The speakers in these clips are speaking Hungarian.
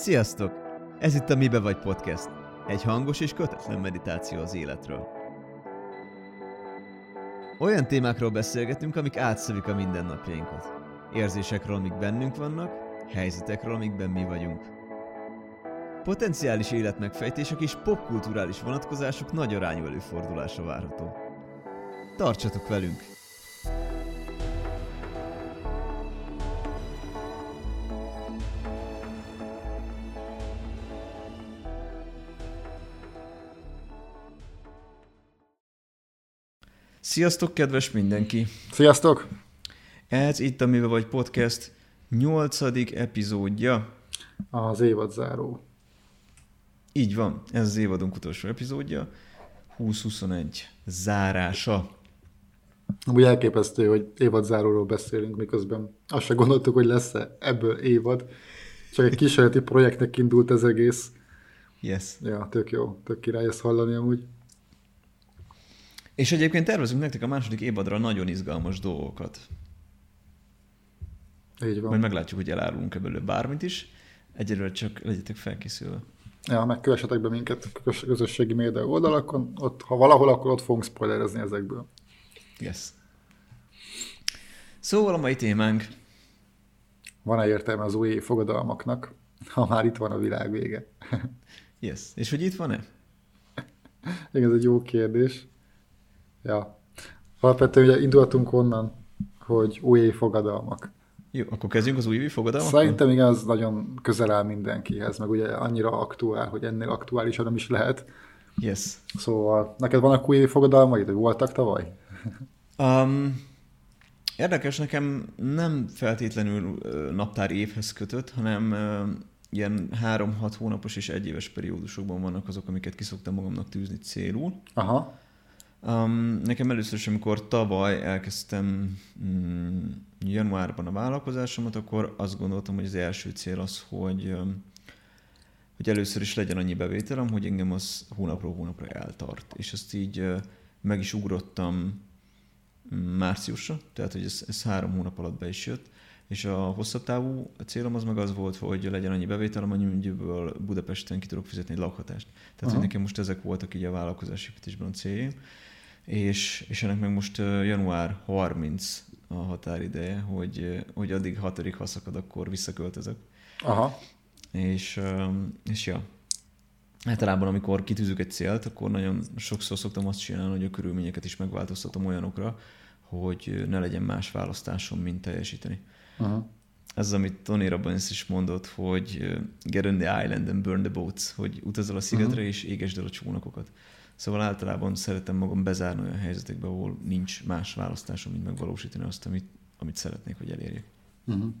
Sziasztok! Ez itt a Mibe vagy podcast. Egy hangos és kötetlen meditáció az életről. Olyan témákról beszélgetünk, amik átszövik a mindennapjainkat. Érzésekről, amik bennünk vannak, helyzetekről, amikben mi vagyunk. Potenciális életmegfejtések és popkulturális vonatkozások nagy arányú előfordulása várható. Tartsatok velünk! Sziasztok, kedves mindenki! Sziasztok! Ez itt a Mive vagy podcast nyolcadik epizódja. Az évad záró. Így van, ez az évadunk utolsó epizódja. 2021 zárása. Úgy elképesztő, hogy évadzáróról beszélünk, miközben azt se gondoltuk, hogy lesz-e ebből évad. Csak egy kísérleti projektnek indult ez egész. Yes. Ja, tök jó, tök király ezt hallani amúgy. És egyébként tervezünk nektek a második évadra nagyon izgalmas dolgokat. Így van. Majd meglátjuk, hogy elárulunk ebből bármit is. Egyelőre csak legyetek felkészülve. Ja, meg kövessetek be minket a közösségi média oldalakon, ott, ha valahol, akkor ott fogunk spoilerezni ezekből. Yes. Szóval a mai témánk. Van-e értelme az új fogadalmaknak, ha már itt van a világ vége? yes. És hogy itt van-e? Igen, ez egy jó kérdés. Ja. Alapvetően ugye indultunk onnan, hogy új fogadalmak. Jó, akkor kezdjünk az új fogadalmak. Szerintem igen, az nagyon közel áll mindenkihez, meg ugye annyira aktuál, hogy ennél aktuálisan nem is lehet. Yes. Szóval neked vannak új fogadalmaid, vagy voltak tavaly? Um, érdekes, nekem nem feltétlenül naptár évhez kötött, hanem ilyen három-hat hónapos és egyéves periódusokban vannak azok, amiket kiszoktam magamnak tűzni célul. Aha. Um, nekem először is, amikor tavaly elkezdtem mm, januárban a vállalkozásomat, akkor azt gondoltam, hogy az első cél az, hogy, hogy először is legyen annyi bevételem, hogy engem az hónapról hónapra eltart. És ezt így meg is ugrottam márciusra, tehát hogy ez, ez három hónap alatt be is jött. És a hosszabb távú célom az meg az volt, hogy legyen annyi bevételem, amelyből Budapesten ki tudok fizetni egy lakhatást. Tehát, uh-huh. hogy nekem most ezek voltak így a vállalkozásépítésben a céljaim és, és ennek meg most január 30 a határideje, hogy, hogy addig hatodik ha szakad, akkor visszaköltözök. Aha. És, és ja, általában amikor kitűzök egy célt, akkor nagyon sokszor szoktam azt csinálni, hogy a körülményeket is megváltoztatom olyanokra, hogy ne legyen más választásom, mint teljesíteni. Aha. Ez, amit Tony Robbins is mondott, hogy get on the island and burn the boats, hogy utazol a szigetre uh-huh. és égesd el a csónakokat. Szóval általában szeretem magam bezárni olyan helyzetekbe, ahol nincs más választásom, mint megvalósítani azt, amit, amit szeretnék, hogy elérjek. Uh-huh.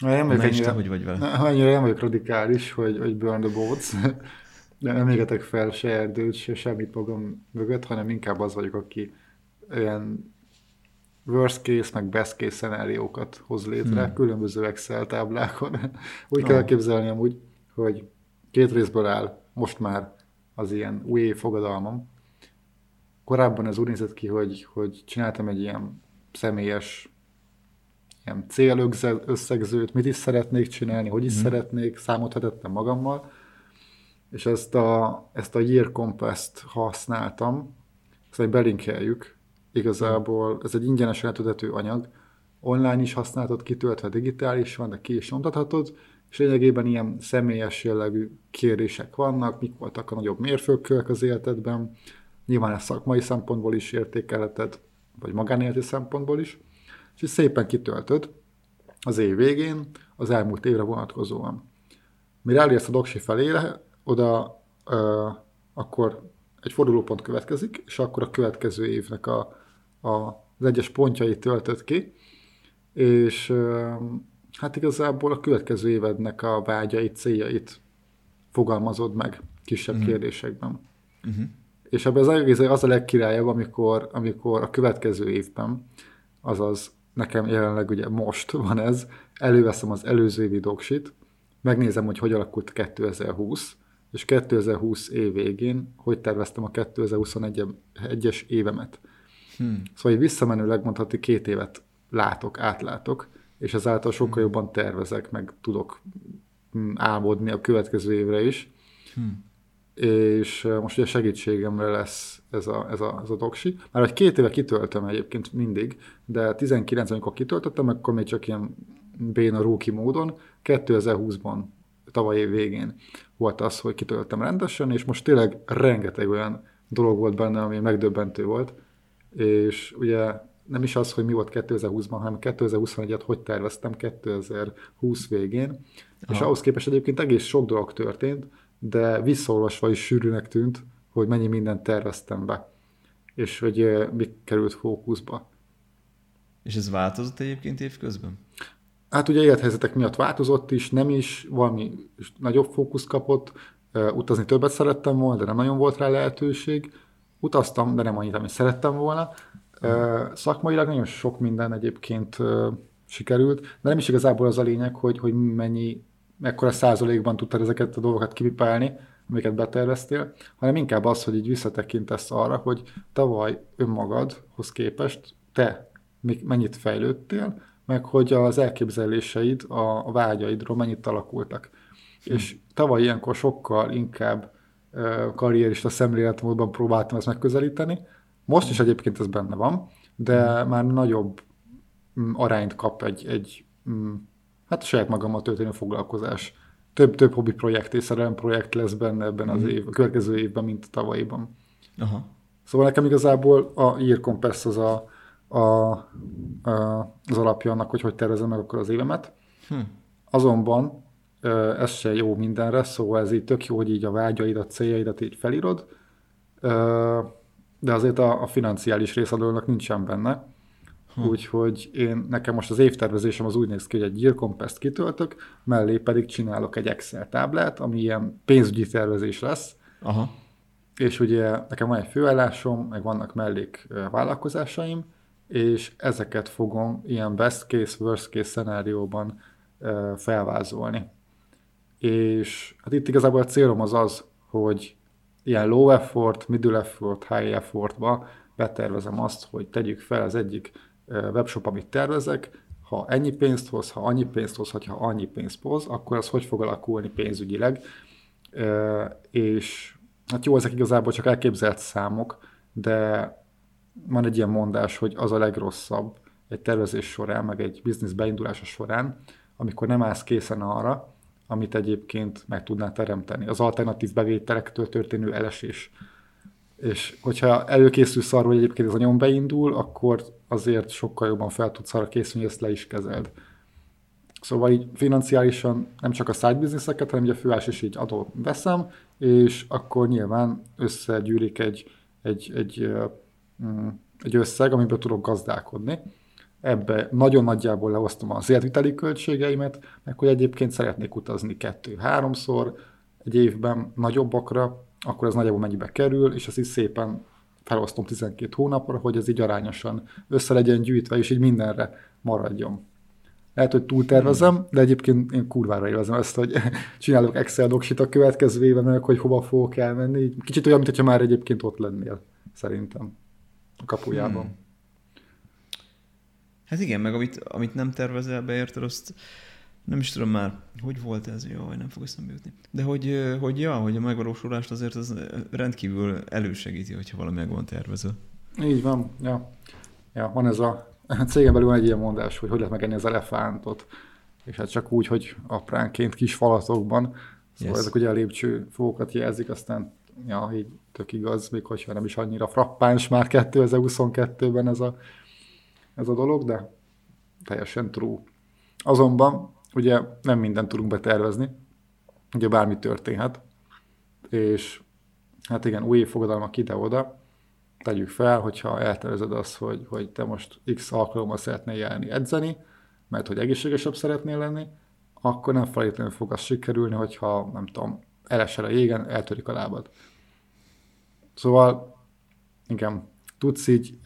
Nem vagyok ennyire, hogy vagy vele. Annyira nem vagyok radikális, hogy, hogy burn the boats. De nem égetek fel se erdőt, se semmit magam mögött, hanem inkább az vagyok, aki ilyen worst case, meg best case szenáriókat hoz létre, hmm. különböző Excel táblákon. Úgy oh. kell elképzelni amúgy, hogy két részből áll most már az ilyen új fogadalmam. Korábban ez úgy nézett ki, hogy, hogy csináltam egy ilyen személyes ilyen célösszegzőt, mit is szeretnék csinálni, hogy is mm. szeretnék, számot vetettem magammal, és ezt a, ezt a Year Compass-t használtam, ezt egy belinkeljük, igazából ez egy ingyenes letölthető anyag, online is használhatod, kitöltve digitális van, de ki is nyomtathatod, és lényegében ilyen személyes jellegű kérdések vannak, mik voltak a nagyobb mérföldkövek az életedben, nyilván ez szakmai szempontból is értékelheted, vagy magánéleti szempontból is, és szépen kitöltöd az év végén, az elmúlt évre vonatkozóan. Mire elérsz a doksi felére, oda ö, akkor egy fordulópont következik, és akkor a következő évnek a, a, az egyes pontjait töltöd ki, és ö, hát igazából a következő évednek a vágyait, céljait fogalmazod meg kisebb uh-huh. kérdésekben. Uh-huh. És ebben az egész az a legkirályabb, amikor, amikor a következő évben, azaz nekem jelenleg ugye most van ez, előveszem az előző évi doksit, megnézem, hogy hogy alakult 2020, és 2020 év végén, hogy terveztem a 2021-es évemet. Hmm. Szóval visszamenőleg mondhatni két évet látok, átlátok, és ezáltal sokkal jobban tervezek, meg tudok mm, álmodni a következő évre is. Hmm. És most ugye segítségemre lesz ez a, ez a, ez a doksi. Már egy két éve kitöltöm egyébként mindig, de 19 amikor kitöltöttem, akkor még csak ilyen béna rookie módon, 2020-ban, tavaly év végén volt az, hogy kitöltöttem rendesen, és most tényleg rengeteg olyan dolog volt benne, ami megdöbbentő volt, és ugye nem is az, hogy mi volt 2020-ban, hanem 2021-et hogy terveztem 2020 végén, Aha. és ahhoz képest egyébként egész sok dolog történt, de visszaolvasva is sűrűnek tűnt, hogy mennyi mindent terveztem be, és hogy mi került fókuszba. És ez változott egyébként évközben? Hát ugye élethelyzetek miatt változott is, nem is, valami nagyobb fókusz kapott, utazni többet szerettem volna, de nem nagyon volt rá lehetőség. Utaztam, de nem annyit, amit szerettem volna. Szakmailag nagyon sok minden egyébként sikerült, de nem is igazából az a lényeg, hogy, hogy mennyi, mekkora százalékban tudtad ezeket a dolgokat kipipálni, amiket beterveztél, hanem inkább az, hogy így visszatekintesz arra, hogy tavaly önmagadhoz képest te mennyit fejlődtél, meg hogy az elképzeléseid, a vágyaidról mennyit alakultak. Hm. És tavaly ilyenkor sokkal inkább karrierista szemléletmódban próbáltam ezt megközelíteni. Most is egyébként ez benne van, de hm. már nagyobb mm, arányt kap egy, egy mm, hát a saját magammal történő foglalkozás. Több, több hobbi projekt és szerelem projekt lesz benne ebben az hm. év, a következő évben, mint a tavalyiban. Aha. Szóval nekem igazából a Year Compass az a, a, a, az alapja annak, hogy hogy tervezem meg akkor az évemet. Hm. Azonban ez se jó mindenre, szóval ez így tök jó, hogy így a vágyaidat, céljaidat így felírod, de azért a, a financiális rész a dolognak nincsen benne. Hm. Úgyhogy én, nekem most az évtervezésem az úgy néz ki, hogy egy Compass-t kitöltök, mellé pedig csinálok egy Excel táblát, ami ilyen pénzügyi tervezés lesz. Aha. És ugye nekem van egy főállásom, meg vannak mellék vállalkozásaim, és ezeket fogom ilyen best case, worst case szenárióban felvázolni. És hát itt igazából a célom az az, hogy ilyen low effort, middle effort, high effortba betervezem azt, hogy tegyük fel az egyik webshop, amit tervezek, ha ennyi pénzt hoz, ha annyi pénzt hoz, ha annyi pénzt hoz, akkor az hogy fog alakulni pénzügyileg. És hát jó, ezek igazából csak elképzelt számok, de van egy ilyen mondás, hogy az a legrosszabb egy tervezés során, meg egy biznisz beindulása során, amikor nem állsz készen arra, amit egyébként meg tudná teremteni. Az alternatív bevételektől történő elesés. És hogyha előkészülsz arra, hogy egyébként ez a nyom beindul, akkor azért sokkal jobban fel tudsz arra készülni, hogy ezt le is kezeld. Szóval így financiálisan nem csak a side business-eket, hanem a főás is így adó veszem, és akkor nyilván összegyűrik egy, egy, egy Mm, egy összeg, amiből tudok gazdálkodni. Ebbe nagyon nagyjából lehoztam az életviteli költségeimet, meg hogy egyébként szeretnék utazni kettő-háromszor egy évben nagyobbakra, akkor ez nagyjából mennyibe kerül, és ezt is szépen felosztom 12 hónapra, hogy ez így arányosan össze legyen gyűjtve, és így mindenre maradjon. Lehet, hogy túltervezem, de egyébként én kurvára élvezem ezt, hogy csinálok Excel doksit a következő évben, hogy hova fogok elmenni. Kicsit olyan, mintha már egyébként ott lennél, szerintem a kapujában. Hmm. Hát igen, meg amit, amit nem tervezel be, érted, azt nem is tudom már, hogy volt ez, jó, nem fog eszembe jutni. De hogy, hogy ja, hogy a megvalósulást azért az rendkívül elősegíti, hogyha valami meg van tervezve. Így van, ja. ja van ez a, a cégen belül van egy ilyen mondás, hogy hogy lehet megenni az elefántot, és hát csak úgy, hogy apránként kis falatokban, szóval yes. ezek ugye a lépcsőfókat jelzik, aztán ja, így tök igaz, még hogyha nem is annyira frappáns már 2022-ben ez a, ez a dolog, de teljesen true. Azonban ugye nem mindent tudunk betervezni, ugye bármi történhet, és hát igen, új fogadalmak ide-oda, tegyük fel, hogyha eltervezed azt, hogy, hogy te most x alkalommal szeretnél járni edzeni, mert hogy egészségesebb szeretnél lenni, akkor nem feltétlenül fog az sikerülni, hogyha nem tudom, elesel a jégen, eltörik a lábad. Szóval, igen, tudsz így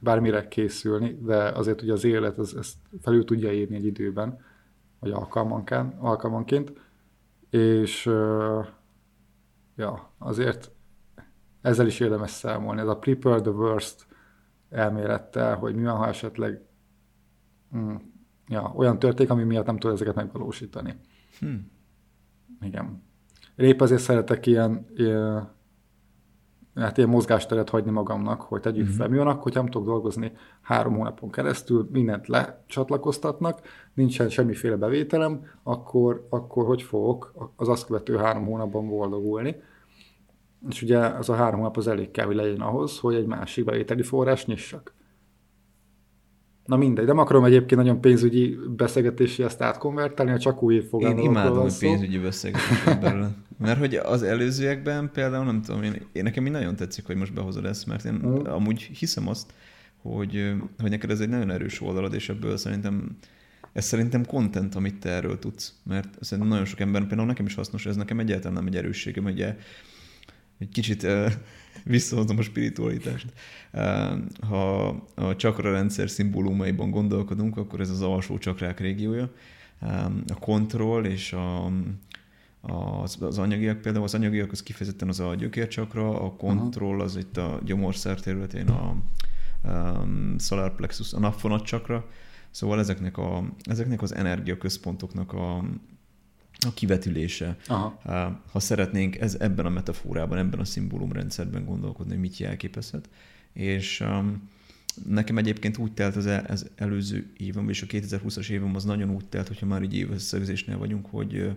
bármire készülni, de azért ugye az élet az, ezt felül tudja írni egy időben, vagy alkalmanként, alkalmanként és ja, azért ezzel is érdemes számolni. Ez a prepare the worst elmélettel, hogy mi van, ha esetleg mm, ja, olyan történik, ami miatt nem tud ezeket megvalósítani. Hmm. Igen. Épp azért szeretek ilyen, ilyen hát ilyen mozgásteret hagyni magamnak, hogy tegyük uh-huh. fel. Mi van akkor, hogy nem tudok dolgozni három hónapon keresztül, mindent lecsatlakoztatnak, nincsen semmiféle bevételem, akkor, akkor hogy fogok az azt követő három hónapban boldogulni? És ugye az a három hónap az elég kell, hogy legyen ahhoz, hogy egy másik bevételi forrás nyissak. Na mindegy, nem akarom egyébként nagyon pénzügyi beszélgetési ezt átkonvertálni, csak új fogalmakról Én imádom, hogy pénzügyi beszélgetés belőle. Mert hogy az előzőekben például, nem tudom, én, én nekem így nagyon tetszik, hogy most behozod ezt, mert én mm. amúgy hiszem azt, hogy, hogy neked ez egy nagyon erős oldalad, és ebből szerintem ez szerintem content, amit te erről tudsz. Mert szerintem nagyon sok ember, például nekem is hasznos, ez nekem egyáltalán nem egy erősségem, ugye egy kicsit uh, visszahozom a spiritualitást. Ha a csakra rendszer szimbólumaiban gondolkodunk, akkor ez az alsó csakrák régiója. A kontroll és a, az, az anyagiak, például az anyagiak az kifejezetten az a gyökércsakra, a kontroll az itt a gyomorszár területén a um, solar plexus, a napfonat csakra, szóval ezeknek, a, ezeknek az energiaközpontoknak a, a kivetülése. Aha. Ha szeretnénk ez, ebben a metaforában, ebben a szimbólumrendszerben gondolkodni, hogy mit jelképezhet. És um, nekem egyébként úgy telt az, el, az előző évam, és a 2020-as évam az nagyon úgy telt, hogyha már így évösszegzésnél vagyunk, hogy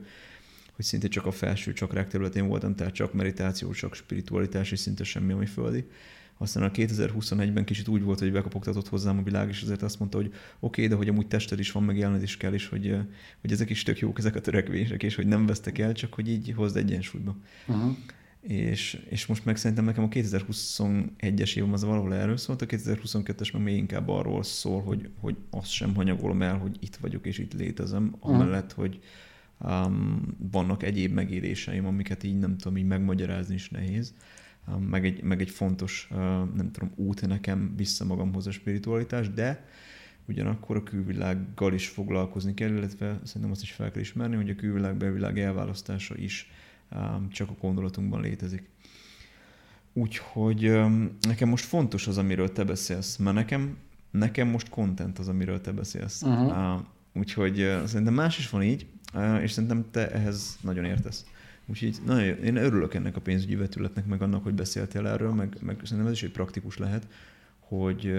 hogy szinte csak a felső csakrák területén voltam, tehát csak meditáció, csak spiritualitás, és szinte semmi, ami földi. Aztán a 2021-ben kicsit úgy volt, hogy bekapogtatott hozzám a világ, és azért azt mondta, hogy oké, okay, de hogy amúgy tested is van, meg is kell, és hogy, hogy ezek is tök jók, ezek a törekvések, és hogy nem vesztek el, csak hogy így hozd egyensúlyba. Uh-huh. És, és most meg szerintem nekem a 2021-es évom az valahol erről szólt, a 2022-es meg még inkább arról szól, hogy, hogy azt sem hanyagolom el, hogy itt vagyok és itt létezem, uh-huh. amellett, hogy, um, vannak egyéb megéléseim, amiket így nem tudom így megmagyarázni is nehéz. Meg, egy, meg egy fontos, nem tudom, út nekem vissza magamhoz a spiritualitás, de ugyanakkor a külvilággal is foglalkozni kell, illetve szerintem azt is fel kell ismerni, hogy a külvilág belvilág elválasztása is csak a gondolatunkban létezik. Úgyhogy nekem most fontos az, amiről te beszélsz, mert nekem, nekem most content az, amiről te beszélsz. Uh-huh. Uh, úgyhogy szerintem más is van így, és szerintem te ehhez nagyon értesz. Úgyhogy nagyon, én örülök ennek a pénzügyi vetületnek, meg annak, hogy beszéltél erről, meg, meg szerintem ez is egy praktikus lehet, hogy,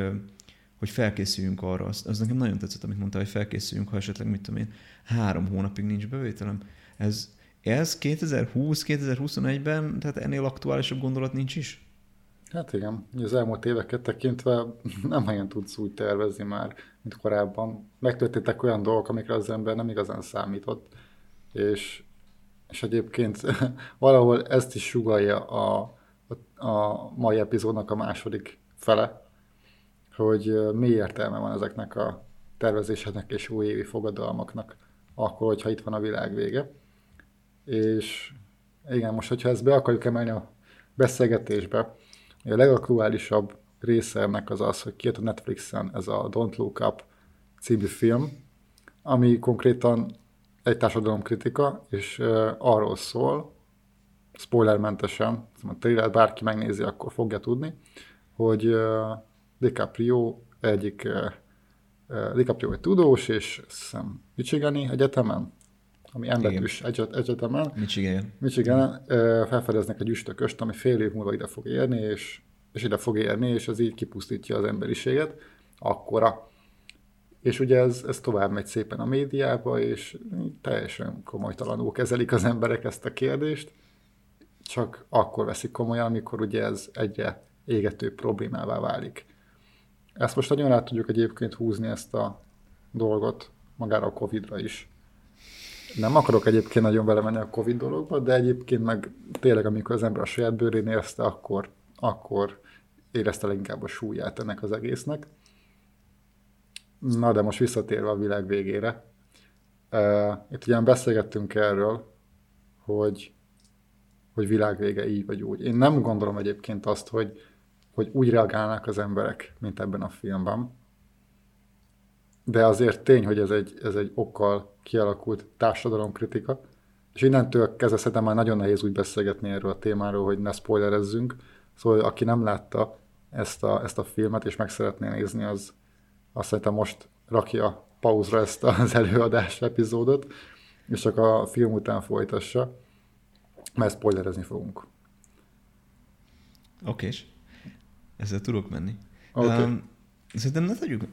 hogy felkészüljünk arra. Az, az nekem nagyon tetszett, amit mondtál, hogy felkészüljünk, ha esetleg, mit tudom én, három hónapig nincs bevételem. Ez, ez 2020-2021-ben, tehát ennél aktuálisabb gondolat nincs is? Hát igen, az elmúlt éveket tekintve nem nagyon tudsz úgy tervezni már, mint korábban. Megtörténtek olyan dolgok, amikre az ember nem igazán számított, és, és egyébként valahol ezt is sugalja a, a, a mai epizódnak a második fele, hogy mi értelme van ezeknek a tervezéseknek és újévi fogadalmaknak, akkor, hogyha itt van a világ vége. És igen, most, hogyha ezt be akarjuk emelni a beszélgetésbe, a legaktuálisabb része ennek az az, hogy kijött a Netflixen ez a Don't Look Up című film, ami konkrétan egy társadalomkritika, és uh, arról szól, spoilermentesen, a trailer bárki megnézi, akkor fogja tudni, hogy uh, DiCaprio egyik uh, DiCaprio egy tudós, és hiszem Michigani egyetemen, ami embertűs egyetemen. Michigan. Michigan felfedeznek egy üstököst, ami fél év múlva ide fog érni, és, és ide fog érni, és ez így kipusztítja az emberiséget. Akkora. És ugye ez, ez tovább megy szépen a médiába, és teljesen komolytalanul kezelik az emberek ezt a kérdést, csak akkor veszik komolyan, amikor ugye ez egyre égető problémává válik. Ezt most nagyon rá tudjuk egyébként húzni ezt a dolgot magára a Covid-ra is nem akarok egyébként nagyon belemenni a Covid dologba, de egyébként meg tényleg, amikor az ember a saját bőrén érezte, akkor, akkor érezte leginkább a súlyát ennek az egésznek. Na, de most visszatérve a világ végére. Itt ugye beszélgettünk erről, hogy, hogy világvége így vagy úgy. Én nem gondolom egyébként azt, hogy, hogy úgy reagálnak az emberek, mint ebben a filmben de azért tény, hogy ez egy, ez egy okkal kialakult társadalomkritika, és innentől kezdve szerintem már nagyon nehéz úgy beszélgetni erről a témáról, hogy ne spoilerezzünk, szóval aki nem látta ezt a, ezt a filmet, és meg szeretné nézni, az azt szerintem most rakja pauzra ezt az előadás epizódot, és csak a film után folytassa, mert spoilerezni fogunk. Oké, ezzel tudok menni. Okay. Um, szerintem ne tegyük,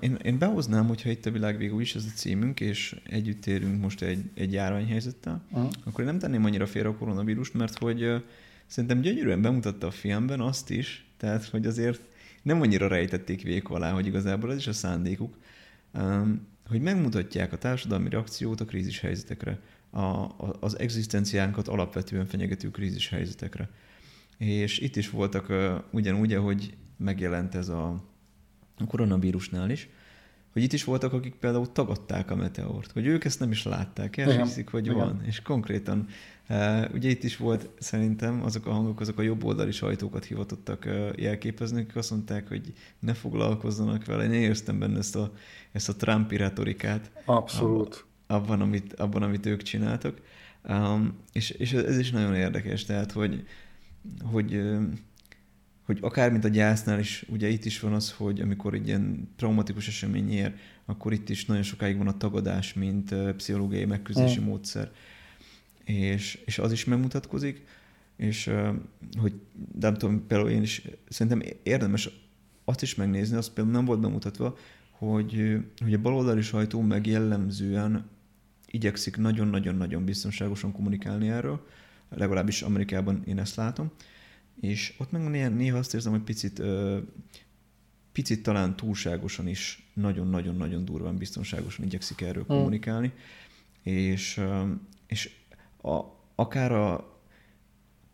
én, én behoznám, hogyha itt a világ végül is ez a címünk, és együtt érünk most egy, egy járványhelyzettel, uh-huh. akkor én nem tenném annyira félre a koronavírust, mert hogy szerintem gyönyörűen bemutatta a filmben azt is, tehát hogy azért nem annyira rejtették vék alá, hogy igazából ez is a szándékuk, um, hogy megmutatják a társadalmi reakciót a krízis helyzetekre, a, a, az egzisztenciánkat alapvetően fenyegető krízis helyzetekre. És itt is voltak ugyanúgy, ahogy megjelent ez a, a koronavírusnál is, hogy itt is voltak, akik például tagadták a meteort, hogy ők ezt nem is látták, elhiszik, hogy Igen. van, és konkrétan Uh, ugye itt is volt szerintem azok a hangok, azok a jobb oldali sajtókat hivatottak uh, jelképezni, akik azt mondták, hogy ne foglalkozzanak vele. Én éreztem benne ezt a, ezt a Trumpi retorikát. Abszolút. Abban, amit, abban, amit ők csináltak. Um, és, és ez is nagyon érdekes, tehát, hogy, hogy hogy akár mint a gyásznál is, ugye itt is van az, hogy amikor egy ilyen traumatikus esemény ér, akkor itt is nagyon sokáig van a tagadás, mint pszichológiai megküzdési mm. módszer és, és az is megmutatkozik, és hogy nem tudom, például én is szerintem érdemes azt is megnézni, az például nem volt bemutatva, hogy, hogy a baloldali sajtó meg jellemzően igyekszik nagyon-nagyon-nagyon biztonságosan kommunikálni erről, legalábbis Amerikában én ezt látom, és ott meg néha azt érzem, hogy picit, picit talán túlságosan is nagyon-nagyon-nagyon durván biztonságosan igyekszik erről hmm. kommunikálni, és, és a, akár a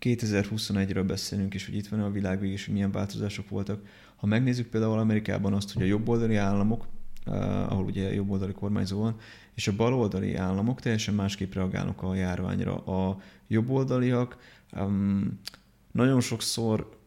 2021-ről beszélünk, és hogy itt van a világ és milyen változások voltak. Ha megnézzük például Amerikában azt, hogy a jobboldali államok, uh, ahol ugye jobboldali kormányzó van, és a baloldali államok teljesen másképp reagálnak a járványra. A jobboldaliak um, nagyon sokszor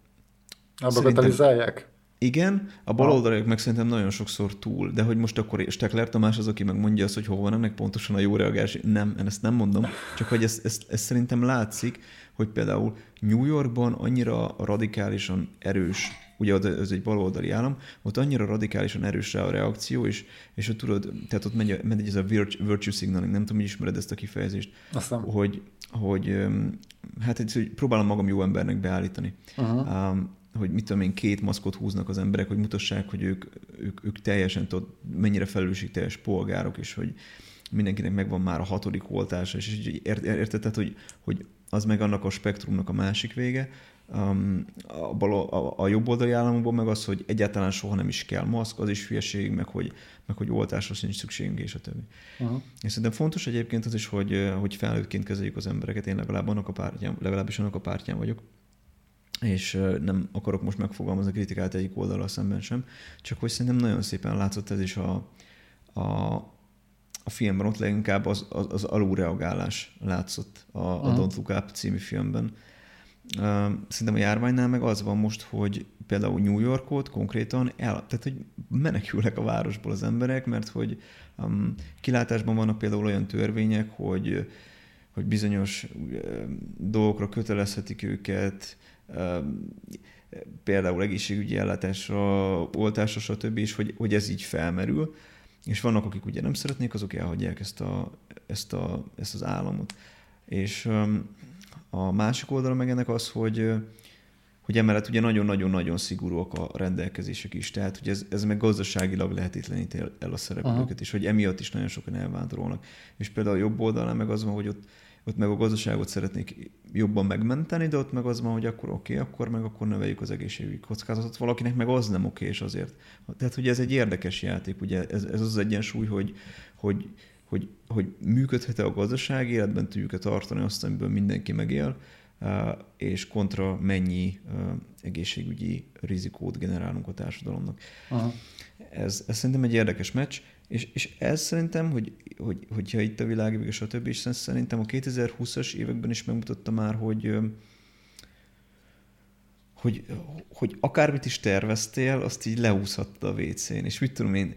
Abbagatalizálják? Igen, a baloldaliak meg szerintem nagyon sokszor túl, de hogy most akkor Stekler Tamás az, aki meg mondja azt, hogy hol van ennek pontosan a jó reagálás. Nem, én ezt nem mondom, csak hogy ez, ez, ez szerintem látszik, hogy például New Yorkban annyira radikálisan erős, ugye ez egy baloldali állam, ott annyira radikálisan erős rá a reakció, és, és ott tudod, tehát ott megy, megy ez a virtue signaling, nem tudom, hogy ismered ezt a kifejezést, Aztán. hogy, hogy hát hogy próbálom magam jó embernek beállítani. Uh-huh. Um, hogy mit tudom én, két maszkot húznak az emberek, hogy mutassák, hogy ők, ők, ők teljesen tudod, mennyire felelősségteljes polgárok, és hogy mindenkinek megvan már a hatodik oltása, és érted, hogy, hogy az meg annak a spektrumnak a másik vége. A, bal, a, a jobb oldali államokban meg az, hogy egyáltalán soha nem is kell maszk, az is hülyeség, meg hogy, meg hogy oltásra sincs szükségünk, és a többi. Uh-huh. És szerintem fontos egyébként az is, hogy, hogy felnőttként kezeljük az embereket, én legalább annak a pártján, legalábbis annak a pártján vagyok, és nem akarok most megfogalmazni a kritikát egyik oldalra szemben sem, csak hogy szerintem nagyon szépen látszott ez is a, a, a filmben, ott leginkább az, az, az alulreagálás látszott a, a Don't Look Up című filmben. Szerintem a járványnál meg az van most, hogy például New Yorkot konkrétan el, tehát hogy menekülnek a városból az emberek, mert hogy um, kilátásban vannak például olyan törvények, hogy hogy bizonyos dolgokra kötelezhetik őket, például egészségügyi ellátásra, oltásra, stb., és hogy, hogy ez így felmerül, és vannak, akik ugye nem szeretnék, azok elhagyják ezt, a, ezt, a, ezt az államot. És a másik oldalon meg ennek az, hogy, hogy emellett ugye nagyon-nagyon-nagyon szigorúak a rendelkezések is, tehát hogy ez, ez meg gazdaságilag lehetetleníti el a szereplőket, Aha. és hogy emiatt is nagyon sokan elvándorolnak. És például a jobb oldalán meg az van, hogy ott ott meg a gazdaságot szeretnék jobban megmenteni, de ott meg az van, hogy akkor oké, okay, akkor meg akkor növeljük az egészségügyi kockázatot, valakinek meg az nem oké, okay, és azért. Tehát, hogy ez egy érdekes játék, ugye ez, ez az egyensúly, hogy, hogy, hogy, hogy működhet-e a gazdaság, életben tudjuk-e tartani azt, amiből mindenki megél, és kontra mennyi egészségügyi rizikót generálunk a társadalomnak. Aha. Ez, ez szerintem egy érdekes meccs, és, és ez szerintem, hogy, hogy, hogyha itt a világ és a többi, és szerintem a 2020-as években is megmutatta már, hogy, hogy, hogy akármit is terveztél, azt így leúszhatta a WC-n. És mit tudom én,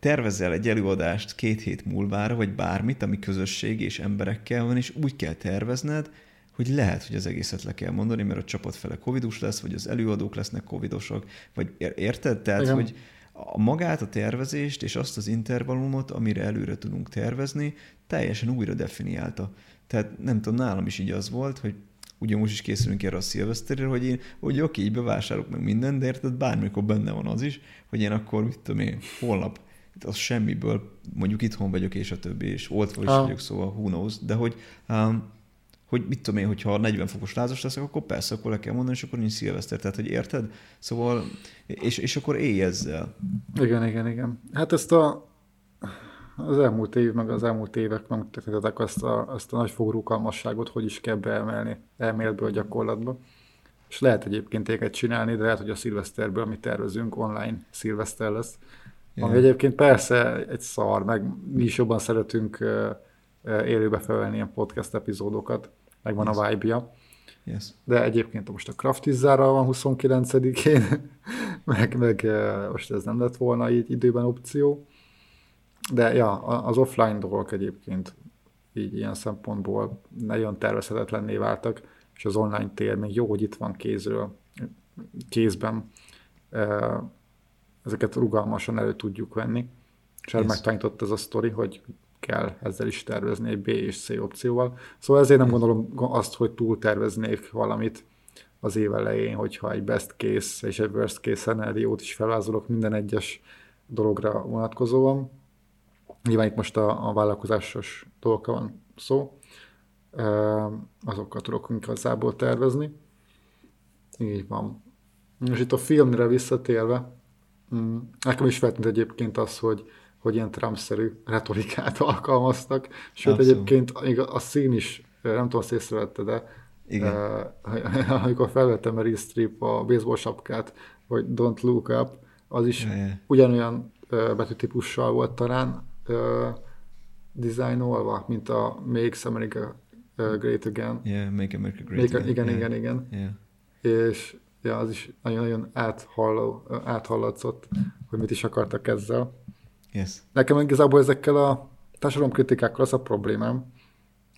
tervezel egy előadást két hét múlvára, vagy bármit, ami közösség és emberekkel van, és úgy kell tervezned, hogy lehet, hogy az egészet le kell mondani, mert a csapat fele covidus lesz, vagy az előadók lesznek covidosak, vagy érted? Tehát, Igen. hogy a magát, a tervezést és azt az intervallumot, amire előre tudunk tervezni, teljesen újra definiálta. Tehát nem tudom, nálam is így az volt, hogy ugye most is készülünk erre a szilveszterre, hogy én, hogy oké, így bevásárolok meg mindent, de érted, bármikor benne van az is, hogy én akkor, mit tudom én, holnap az semmiből, mondjuk itthon vagyok, és a többi, és oltva is ah. vagyok, szóval who knows, de hogy, um, hogy mit tudom én, hogyha 40 fokos lázas leszek, akkor persze, akkor le kell mondani, és akkor nincs szilveszter, tehát hogy érted? Szóval, és, és akkor élj ezzel. Igen, igen, igen. Hát ezt a, az elmúlt év, meg az elmúlt évek megmutatták azt a, azt a nagy fogrukalmasságot, hogy is kell beemelni elméletből a gyakorlatba. És lehet egyébként éget csinálni, de lehet, hogy a szilveszterből, amit tervezünk, online szilveszter lesz. Yeah. Ami egyébként persze egy szar, meg mi is jobban szeretünk élőbe felvenni ilyen podcast epizódokat, meg van yes. a vibe-ja. Yes. De egyébként most a Craftizára van 29-én, meg, meg most ez nem lett volna így időben opció. De ja, az offline dolgok egyébként így ilyen szempontból nagyon tervezhetetlenné váltak, és az online tér még jó, hogy itt van kézről, kézben, ezeket rugalmasan elő tudjuk venni. És ez megtanított ez a sztori, hogy kell ezzel is tervezni egy B és C opcióval. Szóval ezért nem gondolom azt, hogy túl terveznék valamit az év elején, hogyha egy best case és egy worst case szenáriót is felvázolok minden egyes dologra vonatkozóan. Nyilván itt most a, a vállalkozásos dolgokra van szó, azokkal tudok igazából tervezni. Így van. És itt a filmre visszatérve, mm, nekem is feltűnt egyébként az, hogy, hogy ilyen Trump-szerű retorikát alkalmaztak, sőt Abszolút. egyébként a szín is, nem tudom, azt észrevette, de Igen. Uh, amikor felvettem Meryl Streep a baseball sapkát, hogy Don't Look Up, az is yeah, ugyanolyan betűtípussal volt talán, dizájnolva, mint a Makes America Great Again. Yeah, Make America Great Again. Igen, yeah. igen, igen. Yeah. És ja, az is nagyon-nagyon áthalló, áthallatszott, hogy mit is akartak ezzel. Yes. Nekem igazából ezekkel a társadalomkritikákkal az a problémám,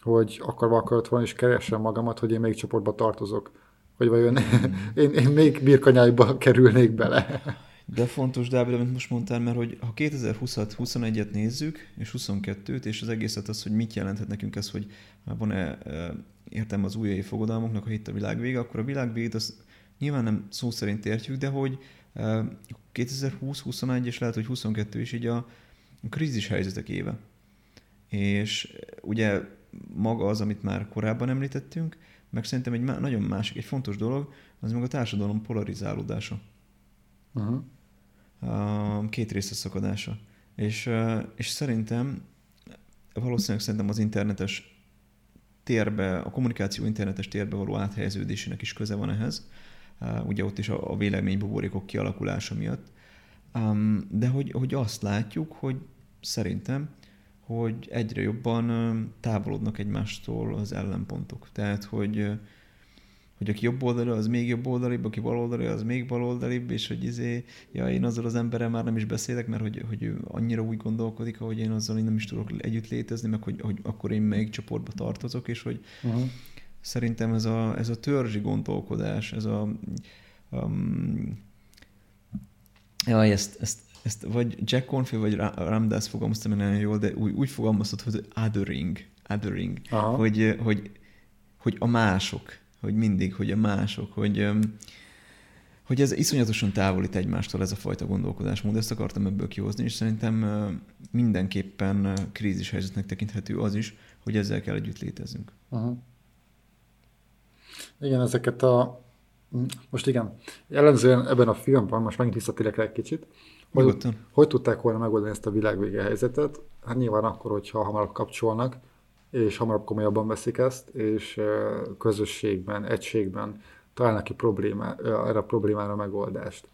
hogy akarva akart volna, és keresem magamat, hogy én még csoportba tartozok. Hogy vajon mm. én, én még birkanyájba kerülnék bele. De fontos, Dávid, amit most mondtál, mert hogy ha 2020-at, 21-et nézzük, és 22-t, és az egészet az, hogy mit jelenthet nekünk ez, hogy van-e értem az újai fogadalmoknak, ha itt a világ vége, akkor a világ végét az nyilván nem szó szerint értjük, de hogy 2020, 21 és lehet, hogy 22 is így a krízis helyzetek éve. És ugye maga az, amit már korábban említettünk, meg szerintem egy nagyon másik, egy fontos dolog, az meg a társadalom polarizálódása. Uh-huh. Két része szakadása. És, és szerintem, valószínűleg szerintem az internetes térbe, a kommunikáció internetes térbe való áthelyeződésének is köze van ehhez. Ugye ott is a, a véleménybuborékok kialakulása miatt. De hogy, hogy azt látjuk, hogy szerintem, hogy egyre jobban távolodnak egymástól az ellenpontok. Tehát, hogy hogy aki jobb oldali, az még jobb oldalibb, aki baloldali, az még baloldalibb, és hogy izé, ja, én azzal az emberrel már nem is beszélek, mert hogy, hogy ő annyira úgy gondolkodik, hogy én azzal én nem is tudok együtt létezni, meg hogy, hogy akkor én melyik csoportba tartozok, és hogy uh-huh. szerintem ez a, ez a törzsi gondolkodás, ez a um, ja, ezt, ezt, ezt vagy Jack Cornfield, vagy Ramdas fogalmazta meg nagyon jól, de úgy, úgy fogalmazott, hogy othering, othering. Hogy, hogy, hogy a mások, hogy mindig, hogy a mások, hogy, hogy ez iszonyatosan távolít egymástól ez a fajta gondolkodásmód. Ezt akartam ebből kihozni, és szerintem mindenképpen krízis helyzetnek tekinthető az is, hogy ezzel kell együtt létezzünk. Uh-huh. Igen, ezeket a... Most igen, jellemzően ebben a filmben, most megint visszatérek egy kicsit, hogy, hogy tudták volna megoldani ezt a világvége helyzetet? Hát nyilván akkor, hogyha hamarabb kapcsolnak, és hamarabb komolyabban veszik ezt, és közösségben, egységben találnak ki problémá, erre a problémára megoldást.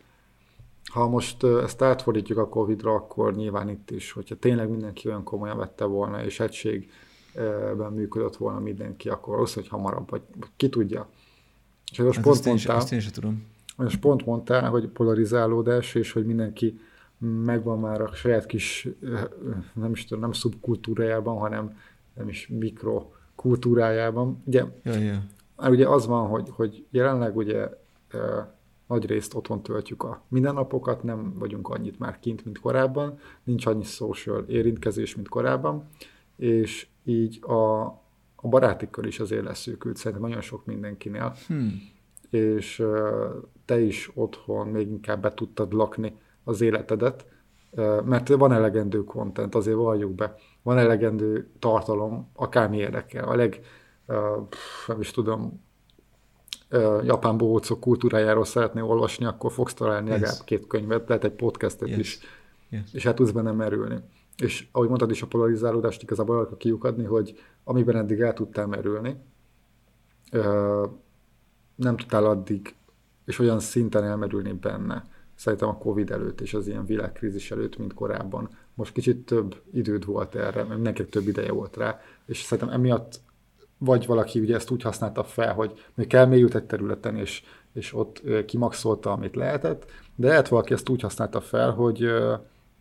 Ha most ezt átfordítjuk a Covid-ra, akkor nyilván itt is, hogyha tényleg mindenki olyan komolyan vette volna, és egységben működött volna mindenki, akkor az, hogy hamarabb, vagy ki tudja. És most hát pont mondtál, ezt én sem tudom. Most pont mondtál, hogy polarizálódás, és hogy mindenki megvan már a saját kis, nem is tudom, nem szubkultúrájában, hanem nem is mikrokultúrájában. Ugye, ja, ja. Már ugye az van, hogy, hogy jelenleg ugye nagy részt otthon töltjük a mindennapokat, nem vagyunk annyit már kint, mint korábban, nincs annyi social érintkezés, mint korábban, és így a, a barátikkal is azért leszűkült, szerintem nagyon sok mindenkinél, hmm. és uh, te is otthon még inkább be tudtad lakni az életedet, uh, mert van elegendő content, azért valljuk be, van elegendő tartalom, akármi érdekel. A leg, uh, nem is tudom, uh, japán bohócok kultúrájáról szeretnél olvasni, akkor fogsz találni yes. legalább két könyvet, lehet egy podcastet yes. is, yes. és hát tudsz benne merülni. És ahogy mondtad is, a polarizálódást igazából arra kiukadni, hogy amiben eddig el tudtál merülni, uh, nem tudtál addig, és olyan szinten elmerülni benne, szerintem a Covid előtt és az ilyen világkrízis előtt, mint korábban. Most kicsit több időd volt erre, mert mindenkinek több ideje volt rá, és szerintem emiatt vagy valaki ugye ezt úgy használta fel, hogy még elmélyült egy területen, és, és ott kimaxolta, amit lehetett, de lehet valaki ezt úgy használta fel, hogy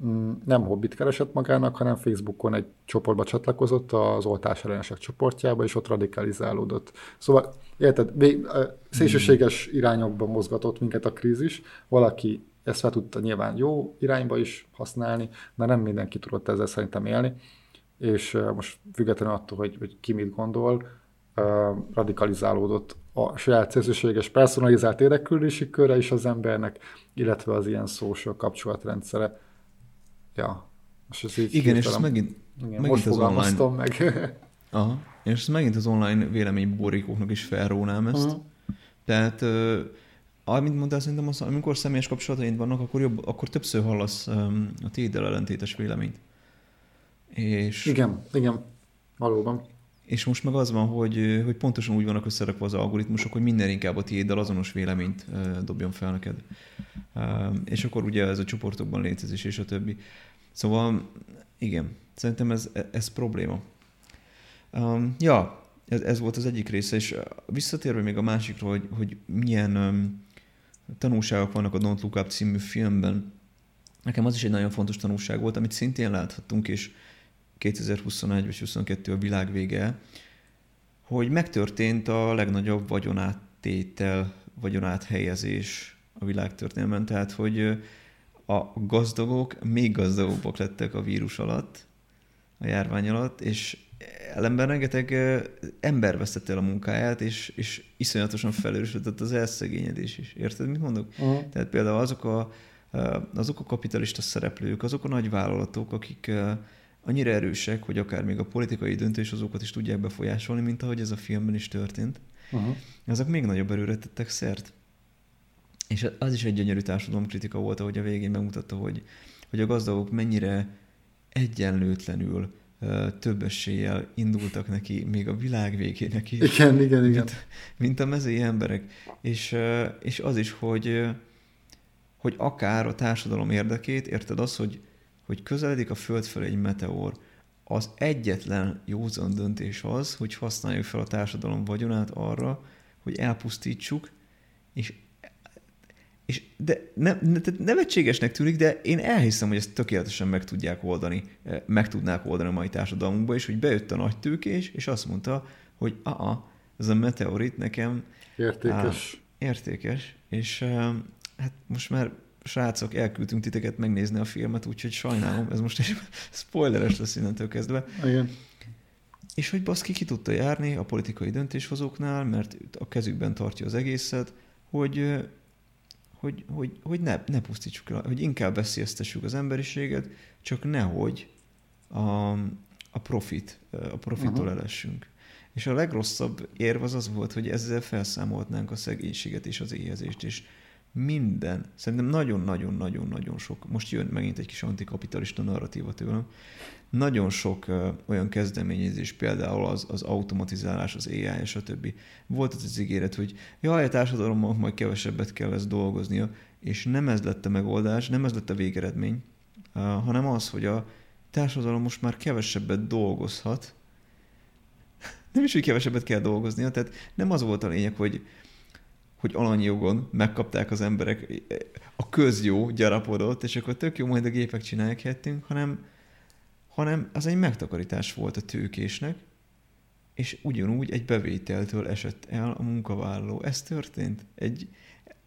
mm, nem hobbit keresett magának, hanem Facebookon egy csoportba csatlakozott az oltás ellenesek csoportjába, és ott radikalizálódott. Szóval, érted, szélsőséges irányokba mozgatott minket a krízis, valaki ezt fel tudta nyilván jó irányba is használni, de nem mindenki tudott ezzel szerintem élni, és most függetlenül attól, hogy, hogy ki mit gondol, radikalizálódott a saját szélsőséges personalizált érdeklődési körre is az embernek, illetve az ilyen social kapcsolatrendszere. Ja, most ez így Igen, és ez megint, igen, megint most az online... meg. Aha, és ezt megint az online véleményboríkóknak is felrónám ezt. Uh-huh. Tehát amit mondtál, szerintem az, amikor személyes kapcsolataid vannak, akkor, jobb, akkor többször hallasz um, a tiéddel ellentétes véleményt. És, igen, igen, valóban. És most meg az van, hogy, hogy pontosan úgy vannak összerakva az algoritmusok, hogy minden inkább a tiéddel azonos véleményt uh, dobjon fel neked. Uh, és akkor ugye ez a csoportokban létezés és a többi. Szóval igen, szerintem ez, ez probléma. Um, ja, ez, ez volt az egyik része, és visszatérve még a másikról, hogy, hogy milyen um, tanulságok vannak a Don't Look Up című filmben, nekem az is egy nagyon fontos tanulság volt, amit szintén láthattunk, és 2021 vagy 2022 a világ vége, hogy megtörtént a legnagyobb vagyonáttétel, vagyonáthelyezés a világtörténelmen, tehát hogy a gazdagok még gazdagabbak lettek a vírus alatt, a járvány alatt, és ellenben rengeteg ember vesztette el a munkáját, és, és iszonyatosan felerősödött az elszegényedés is. Érted, mit mondok? Uh-huh. Tehát például azok a, azok a kapitalista szereplők, azok a nagy vállalatok, akik annyira erősek, hogy akár még a politikai döntéshozókat is tudják befolyásolni, mint ahogy ez a filmben is történt, uh-huh. azok még nagyobb erőre tettek szert. És az is egy gyönyörű társadalomkritika volt, ahogy a végén bemutatta, hogy, hogy a gazdagok mennyire egyenlőtlenül több eséllyel indultak neki még a világ végének is. Igen, igen, igen. Mint, mint a mezői emberek. És, és az is, hogy, hogy akár a társadalom érdekét, érted az, hogy, hogy közeledik a Föld felé egy meteor, az egyetlen józan döntés az, hogy használjuk fel a társadalom vagyonát arra, hogy elpusztítsuk, és és de ne, ne, nevetségesnek tűnik, de én elhiszem, hogy ezt tökéletesen meg tudják oldani, eh, meg tudnák oldani a mai társadalmunkba, és hogy bejött a nagy tőkés, és azt mondta, hogy a ez a meteorit nekem értékes. Á, értékes, és eh, hát most már srácok, elküldtünk titeket megnézni a filmet, úgyhogy sajnálom, ez most egy spoileres lesz innentől kezdve. Igen. És hogy baszki ki tudta járni a politikai döntéshozóknál, mert a kezükben tartja az egészet, hogy eh, hogy, hogy, hogy ne, ne pusztítsuk el, hogy inkább veszélyeztessük az emberiséget, csak nehogy a, a profit, a profittól uh-huh. elessünk. És a legrosszabb érv az az volt, hogy ezzel felszámoltnánk a szegénységet és az éhezést, és minden, szerintem nagyon-nagyon-nagyon-nagyon sok, most jön megint egy kis antikapitalista narratíva tőlem, nagyon sok olyan kezdeményezés, például az, az automatizálás, az AI és a többi. Volt az az ígéret, hogy jaj, a társadalomnak majd kevesebbet kell ezt dolgoznia, és nem ez lett a megoldás, nem ez lett a végeredmény, hanem az, hogy a társadalom most már kevesebbet dolgozhat, nem is, hogy kevesebbet kell dolgoznia, tehát nem az volt a lényeg, hogy, hogy alanyjogon megkapták az emberek, a közjó gyarapodott, és akkor tök jó, majd a gépek csinálják helyettünk, hanem, hanem az egy megtakarítás volt a tőkésnek, és ugyanúgy egy bevételtől esett el a munkavállaló. Ez történt. Egy,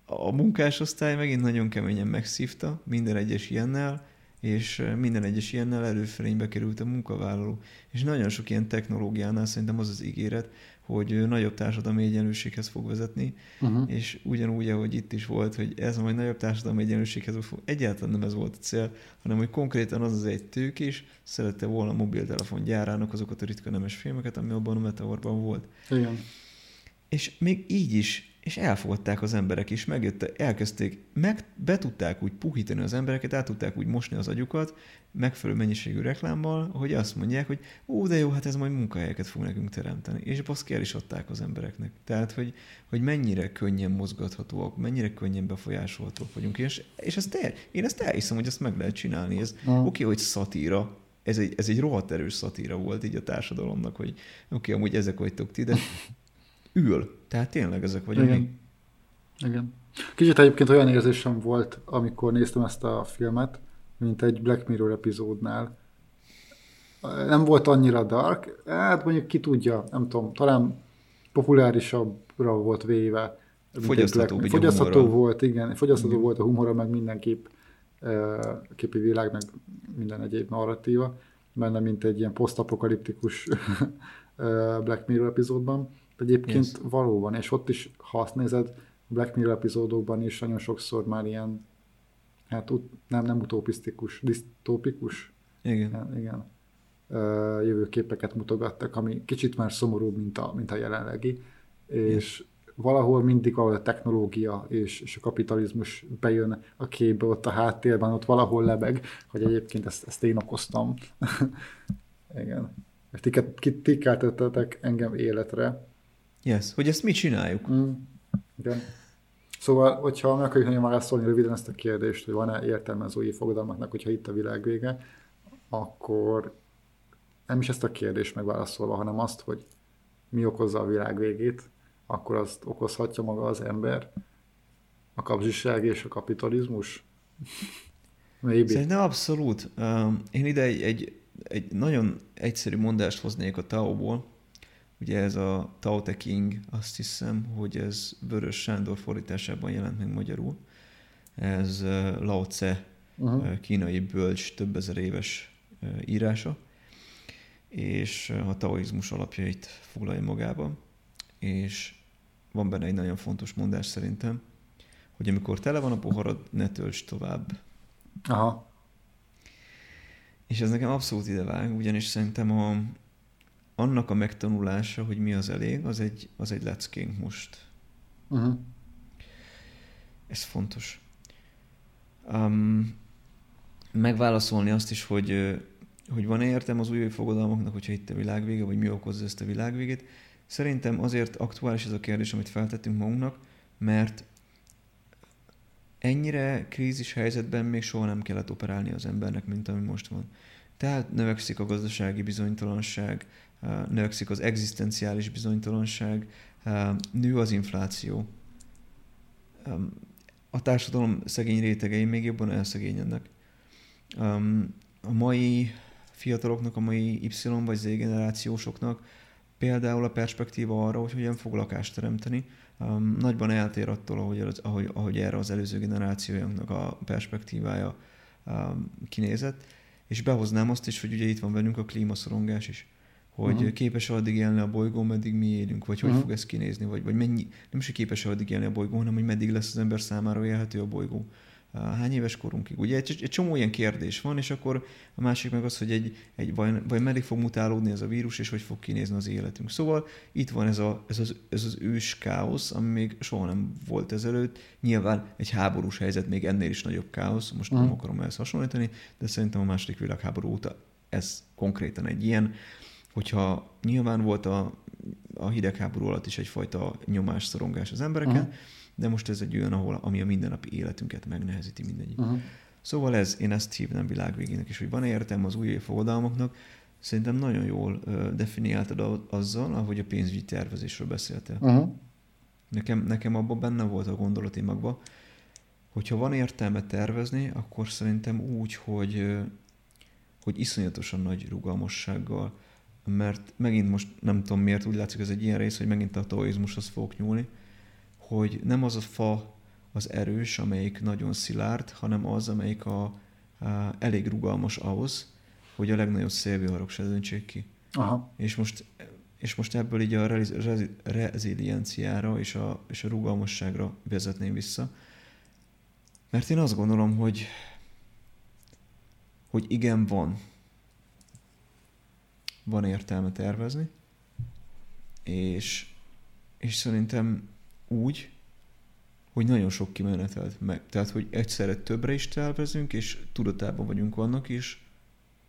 a munkásosztály megint nagyon keményen megszívta minden egyes ilyennel, és minden egyes ilyennel előfelénybe került a munkavállaló. És nagyon sok ilyen technológiánál szerintem az az ígéret, hogy nagyobb társadalmi egyenlőséghez fog vezetni, uh-huh. és ugyanúgy, ahogy itt is volt, hogy ez majd nagyobb társadalmi egyenlőséghez fog, egyáltalán nem ez volt a cél, hanem hogy konkrétan az az egy tők is szerette volna a mobiltelefon gyárának azokat a ritka nemes filmeket, ami abban a Meteorban volt. Igen. És még így is és elfogadták az emberek is, megjött, elkezdték, meg, be tudták úgy puhítani az embereket, át tudták úgy mosni az agyukat, megfelelő mennyiségű reklámmal, hogy azt mondják, hogy ó, de jó, hát ez majd munkahelyeket fog nekünk teremteni. És baszki el is adták az embereknek. Tehát, hogy, hogy mennyire könnyen mozgathatóak, mennyire könnyen befolyásolhatóak vagyunk. És, és ezt el, én ezt elhiszem, hogy ezt meg lehet csinálni. Ez mm. oké, okay, hogy szatíra, ez egy, ez egy rohadt erős szatíra volt így a társadalomnak, hogy oké, okay, amúgy ezek vagytok ti, de ül. Tehát tényleg ezek vagyunk. Igen. Igen. Kicsit egyébként olyan érzésem volt, amikor néztem ezt a filmet, mint egy Black Mirror epizódnál. Nem volt annyira dark, hát mondjuk ki tudja, nem tudom, talán populárisabbra volt véve. Fogyasztható, Black... fogyasztható volt, igen, fogyasztható igen. volt a humora, meg mindenképp képi világ, meg minden egyéb narratíva, benne, mint egy ilyen posztapokaliptikus Black Mirror epizódban. Egyébként yes. valóban, és ott is, ha azt nézed, Black Mirror epizódokban is nagyon sokszor már ilyen, hát ut- nem, nem utopisztikus, disztópikus, igen. igen, jövőképeket mutogattak, ami kicsit már szomorúbb, mint a, mint a jelenlegi, és yes. valahol mindig, ahol a technológia és, és a kapitalizmus bejön a képbe, ott a háttérben, ott valahol lebeg, hogy egyébként ezt, ezt én okoztam. igen. Ti, ti engem életre, Yes, hogy ezt mi csináljuk. Mm. Igen. Szóval, hogyha meg akarjuk nagyon válaszolni röviden ezt a kérdést, hogy van-e értelme az új fogadalmaknak, hogyha itt a világ vége, akkor nem is ezt a kérdést megválaszolva, hanem azt, hogy mi okozza a világ végét, akkor azt okozhatja maga az ember, a kapzsiság és a kapitalizmus? Maybe. Szerintem abszolút. Én ide egy, egy, egy nagyon egyszerű mondást hoznék a Tao-ból, Ugye ez a Tao Te King, azt hiszem, hogy ez Vörös Sándor fordításában jelent meg magyarul. Ez Lao Tse, uh-huh. kínai bölcs, több ezer éves írása, és a taoizmus alapjait foglalja magába. És van benne egy nagyon fontos mondás szerintem, hogy amikor tele van a poharad, ne tölts tovább. Aha. És ez nekem abszolút idevág, ugyanis szerintem a, annak a megtanulása, hogy mi az elég, az egy, az egy leckénk most. Uh-huh. Ez fontos. Um, megválaszolni azt is, hogy, hogy van-e értem az új fogadalmaknak, hogyha itt a világvége, vagy mi okozza ezt a világvégét. Szerintem azért aktuális ez a kérdés, amit feltettünk magunknak, mert ennyire krízis helyzetben még soha nem kellett operálni az embernek, mint ami most van. Tehát növekszik a gazdasági bizonytalanság, növekszik az egzisztenciális bizonytalanság, nő az infláció. A társadalom szegény rétegei még jobban elszegényednek. A mai fiataloknak, a mai Y vagy Z generációsoknak például a perspektíva arra, hogy hogyan fog lakást teremteni, nagyban eltér attól, ahogy, ahogy, ahogy erre az előző generációjánknak a perspektívája kinézett. És behoznám azt is, hogy ugye itt van bennünk a klímaszorongás is hogy uh-huh. képes addig élni a bolygón, meddig mi élünk, vagy hogy uh-huh. fog ez kinézni, vagy, vagy mennyi, nem is, hogy képes addig élni a bolygón, hanem hogy meddig lesz az ember számára élhető a bolygó. Hány éves korunkig? Ugye egy, egy csomó ilyen kérdés van, és akkor a másik meg az, hogy egy, egy vagy, vagy meddig fog mutálódni ez a vírus, és hogy fog kinézni az életünk. Szóval itt van ez, a, ez, az, ez az ős káosz, ami még soha nem volt ezelőtt. Nyilván egy háborús helyzet még ennél is nagyobb káosz, most uh-huh. nem akarom ezt hasonlítani, de szerintem a második világháború óta ez konkrétan egy ilyen hogyha nyilván volt a, a hidegháború alatt is egyfajta nyomás, szorongás az embereken, uh-huh. de most ez egy olyan, ahol, ami a mindennapi életünket megnehezíti mindegyik. Uh-huh. Szóval ez, én ezt hívnám világvégének, és hogy van értelme az új fogadalmaknak, szerintem nagyon jól uh, definiáltad azzal, ahogy a pénzügyi tervezésről beszéltél. Uh-huh. Nekem, nekem abban benne volt a gondolati magba, hogyha van értelme tervezni, akkor szerintem úgy, hogy, hogy iszonyatosan nagy rugalmassággal, mert megint most nem tudom miért, úgy látszik ez egy ilyen rész, hogy megint a taoizmushoz fogok nyúlni, hogy nem az a fa, az erős, amelyik nagyon szilárd, hanem az, amelyik a, a elég rugalmas ahhoz, hogy a legnagyobb szélviharok se döntsék ki. Aha. És most, és most ebből így a rezi, rezi, rezilienciára és a, és a rugalmasságra vezetném vissza. Mert én azt gondolom, hogy hogy igen, van. Van értelme tervezni, és, és szerintem úgy, hogy nagyon sok kimenetelt meg. Tehát, hogy egyszerre többre is tervezünk, és tudatában vagyunk annak is,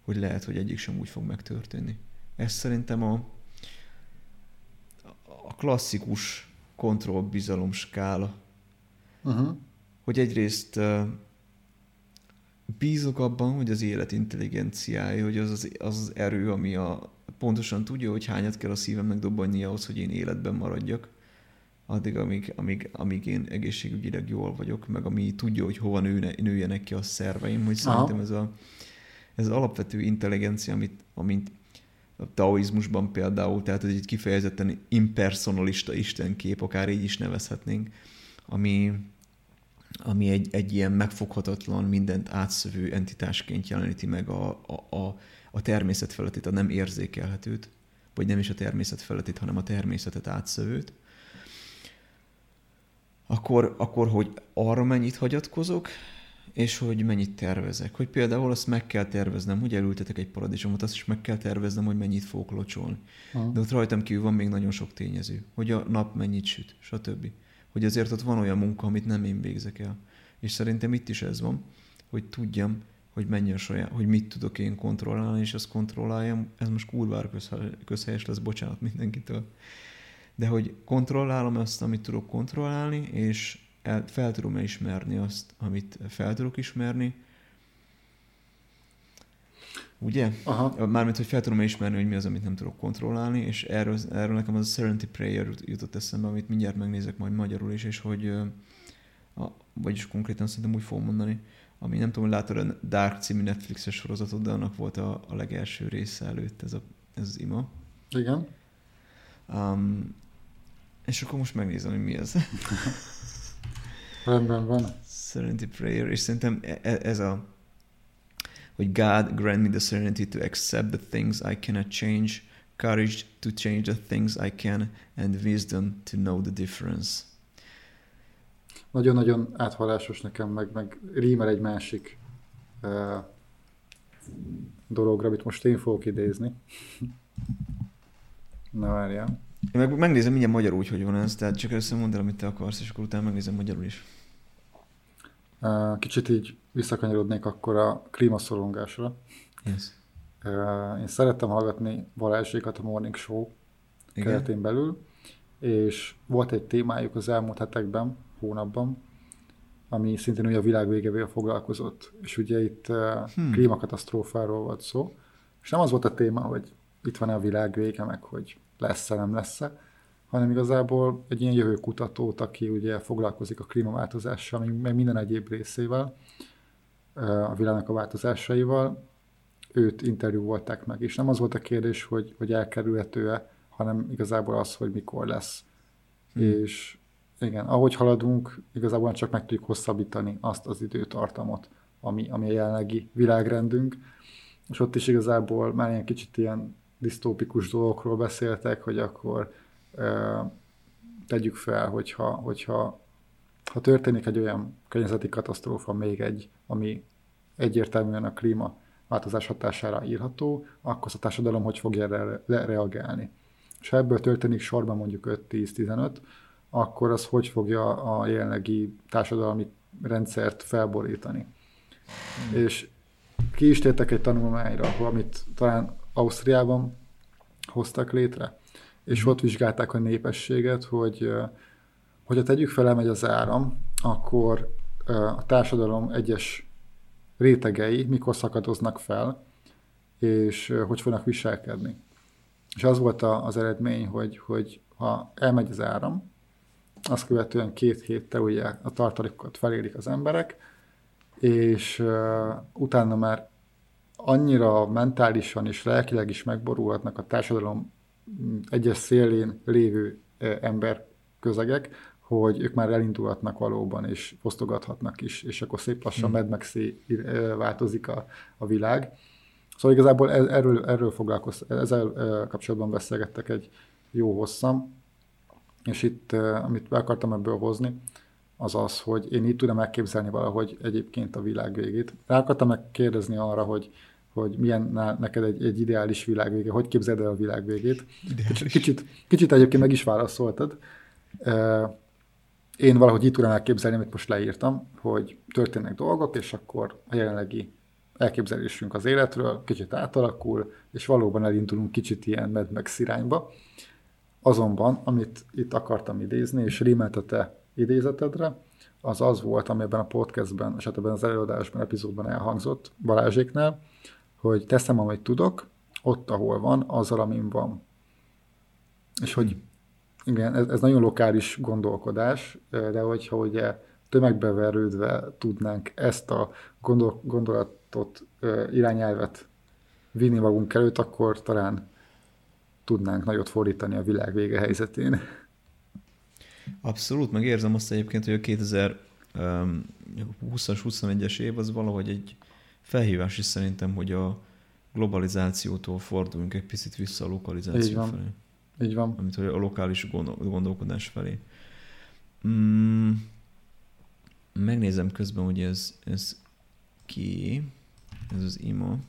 hogy lehet, hogy egyik sem úgy fog megtörténni. Ez szerintem a, a klasszikus kontroll-bizalom skála. Uh-huh. Hogy egyrészt bízok abban, hogy az élet intelligenciája, hogy az az, az, az erő, ami a, pontosan tudja, hogy hányat kell a szívemnek dobbanni ahhoz, hogy én életben maradjak, addig, amíg, amíg, amíg én egészségügyileg jól vagyok, meg ami tudja, hogy hova nőne, nőjenek ki a szerveim, hogy Aha. szerintem ez, a, ez az alapvető intelligencia, amit, amit a taoizmusban például, tehát ez egy kifejezetten impersonalista istenkép, akár így is nevezhetnénk, ami, ami egy, egy ilyen megfoghatatlan, mindent átszövő entitásként jeleníti meg a, a, a, a természet felettét, a nem érzékelhetőt, vagy nem is a természet felettét, hanem a természetet átszövőt, akkor, akkor hogy arra mennyit hagyatkozok, és hogy mennyit tervezek. Hogy például azt meg kell terveznem, hogy elültetek egy paradicsomot, azt is meg kell terveznem, hogy mennyit fogok locsolni. Uh-huh. De ott rajtam kívül van még nagyon sok tényező, hogy a nap mennyit süt, stb hogy azért ott van olyan munka, amit nem én végzek el. És szerintem itt is ez van, hogy tudjam, hogy mennyi a saját, hogy mit tudok én kontrollálni, és azt kontrolláljam. Ez most kurvára közhelyes lesz, bocsánat mindenkitől. De hogy kontrollálom azt, amit tudok kontrollálni, és el, fel tudom ismerni azt, amit fel tudok ismerni, Ugye? Aha. Mármint, hogy fel tudom ismerni, hogy mi az, amit nem tudok kontrollálni, és erről, erről nekem az a Serenity Prayer jutott eszembe, amit mindjárt megnézek majd magyarul is, és hogy, a, vagyis konkrétan szerintem úgy fogom mondani, ami nem tudom, hogy látod a Dark című Netflixes sorozatot, de annak volt a, a legelső része előtt ez, a, ez az ima. Igen. Um, és akkor most megnézem, hogy mi ez. Rendben van. Serenity Prayer, és szerintem e, e, ez a hogy God grant me the serenity to accept the things I cannot change, courage to change the things I can, and wisdom to know the difference. Nagyon-nagyon áthallásos nekem, meg, meg rímel egy másik uh, dologra, amit most én fogok idézni. Na várjál. Én meg megnézem mindjárt magyarul, úgy, hogy van ez, tehát csak először mondd el, amit te akarsz, és akkor utána megnézem magyarul is. Kicsit így visszakanyarodnék akkor a klímaszorongásra. Yes. Én szerettem hallgatni Balázsékat a Morning Show Igen. keretén belül, és volt egy témájuk az elmúlt hetekben, hónapban, ami szintén ugye a világ végevével foglalkozott. És ugye itt hmm. klímakatasztrófáról volt szó, és nem az volt a téma, hogy itt van-e a világ vége, meg hogy lesz-e, nem lesz-e, hanem igazából egy ilyen jövőkutatót, aki ugye foglalkozik a klímaváltozással, meg minden egyéb részével, a világnak a változásaival, őt interjú volták meg. És nem az volt a kérdés, hogy, hogy elkerülhető-e, hanem igazából az, hogy mikor lesz. Hmm. És igen, ahogy haladunk, igazából csak meg tudjuk hosszabbítani azt az időtartamot, ami, ami a jelenlegi világrendünk. És ott is igazából már ilyen kicsit ilyen disztópikus dolgokról beszéltek, hogy akkor tegyük fel, hogyha, hogyha ha történik egy olyan környezeti katasztrófa, még egy, ami egyértelműen a klíma változás hatására írható, akkor a társadalom hogy fogja erre reagálni. És ha ebből történik sorban mondjuk 5-10-15, akkor az hogy fogja a jelenlegi társadalmi rendszert felborítani. Mm. És ki is tértek egy tanulmányra, amit talán Ausztriában hoztak létre, és ott vizsgálták a népességet, hogy hogyha tegyük fel, elmegy az áram, akkor a társadalom egyes rétegei mikor szakadoznak fel, és hogy fognak viselkedni. És az volt az eredmény, hogy, hogy ha elmegy az áram, azt követően két héttel ugye a tartalékokat felérik az emberek, és uh, utána már annyira mentálisan és lelkileg is megborulhatnak a társadalom egyes szélén lévő ember közegek, hogy ők már elindulhatnak valóban, és fosztogathatnak is, és akkor szép lassan hmm. Mad max változik a, a világ. Szóval igazából e, erről, erről foglalkoz, ezzel kapcsolatban beszélgettek egy jó hosszam, és itt, amit be akartam ebből hozni, az az, hogy én így tudom elképzelni valahogy egyébként a világ végét. Rá akartam megkérdezni arra, hogy, hogy milyen neked egy, egy ideális világ vége, hogy képzeld el a világ végét. Kicsit, kicsit, kicsit egyébként meg is válaszoltad. Én valahogy így tudom elképzelni, amit most leírtam, hogy történnek dolgok, és akkor a jelenlegi elképzelésünk az életről kicsit átalakul, és valóban elindulunk kicsit ilyen Mad Max irányba. Azonban, amit itt akartam idézni, és rímelt a te idézetedre, az az volt, ami ebben a podcastben, és hát ebben az előadásban, epizódban elhangzott Balázséknál, hogy teszem, amit tudok, ott, ahol van, azzal, amin van. És hogy igen, ez, ez nagyon lokális gondolkodás, de hogyha ugye tömegbeverődve tudnánk ezt a gondol, gondolatot, irányelvet vinni magunk előtt, akkor talán tudnánk nagyot fordítani a világ vége helyzetén. Abszolút, meg érzem azt egyébként, hogy a 2020-as, 21-es év az valahogy egy felhívás is szerintem, hogy a globalizációtól forduljunk egy picit vissza a lokalizáció felé. Így van. Amit a lokális gondolkodás felé. Mm, megnézem közben, hogy ez, ez ki, ez az ima.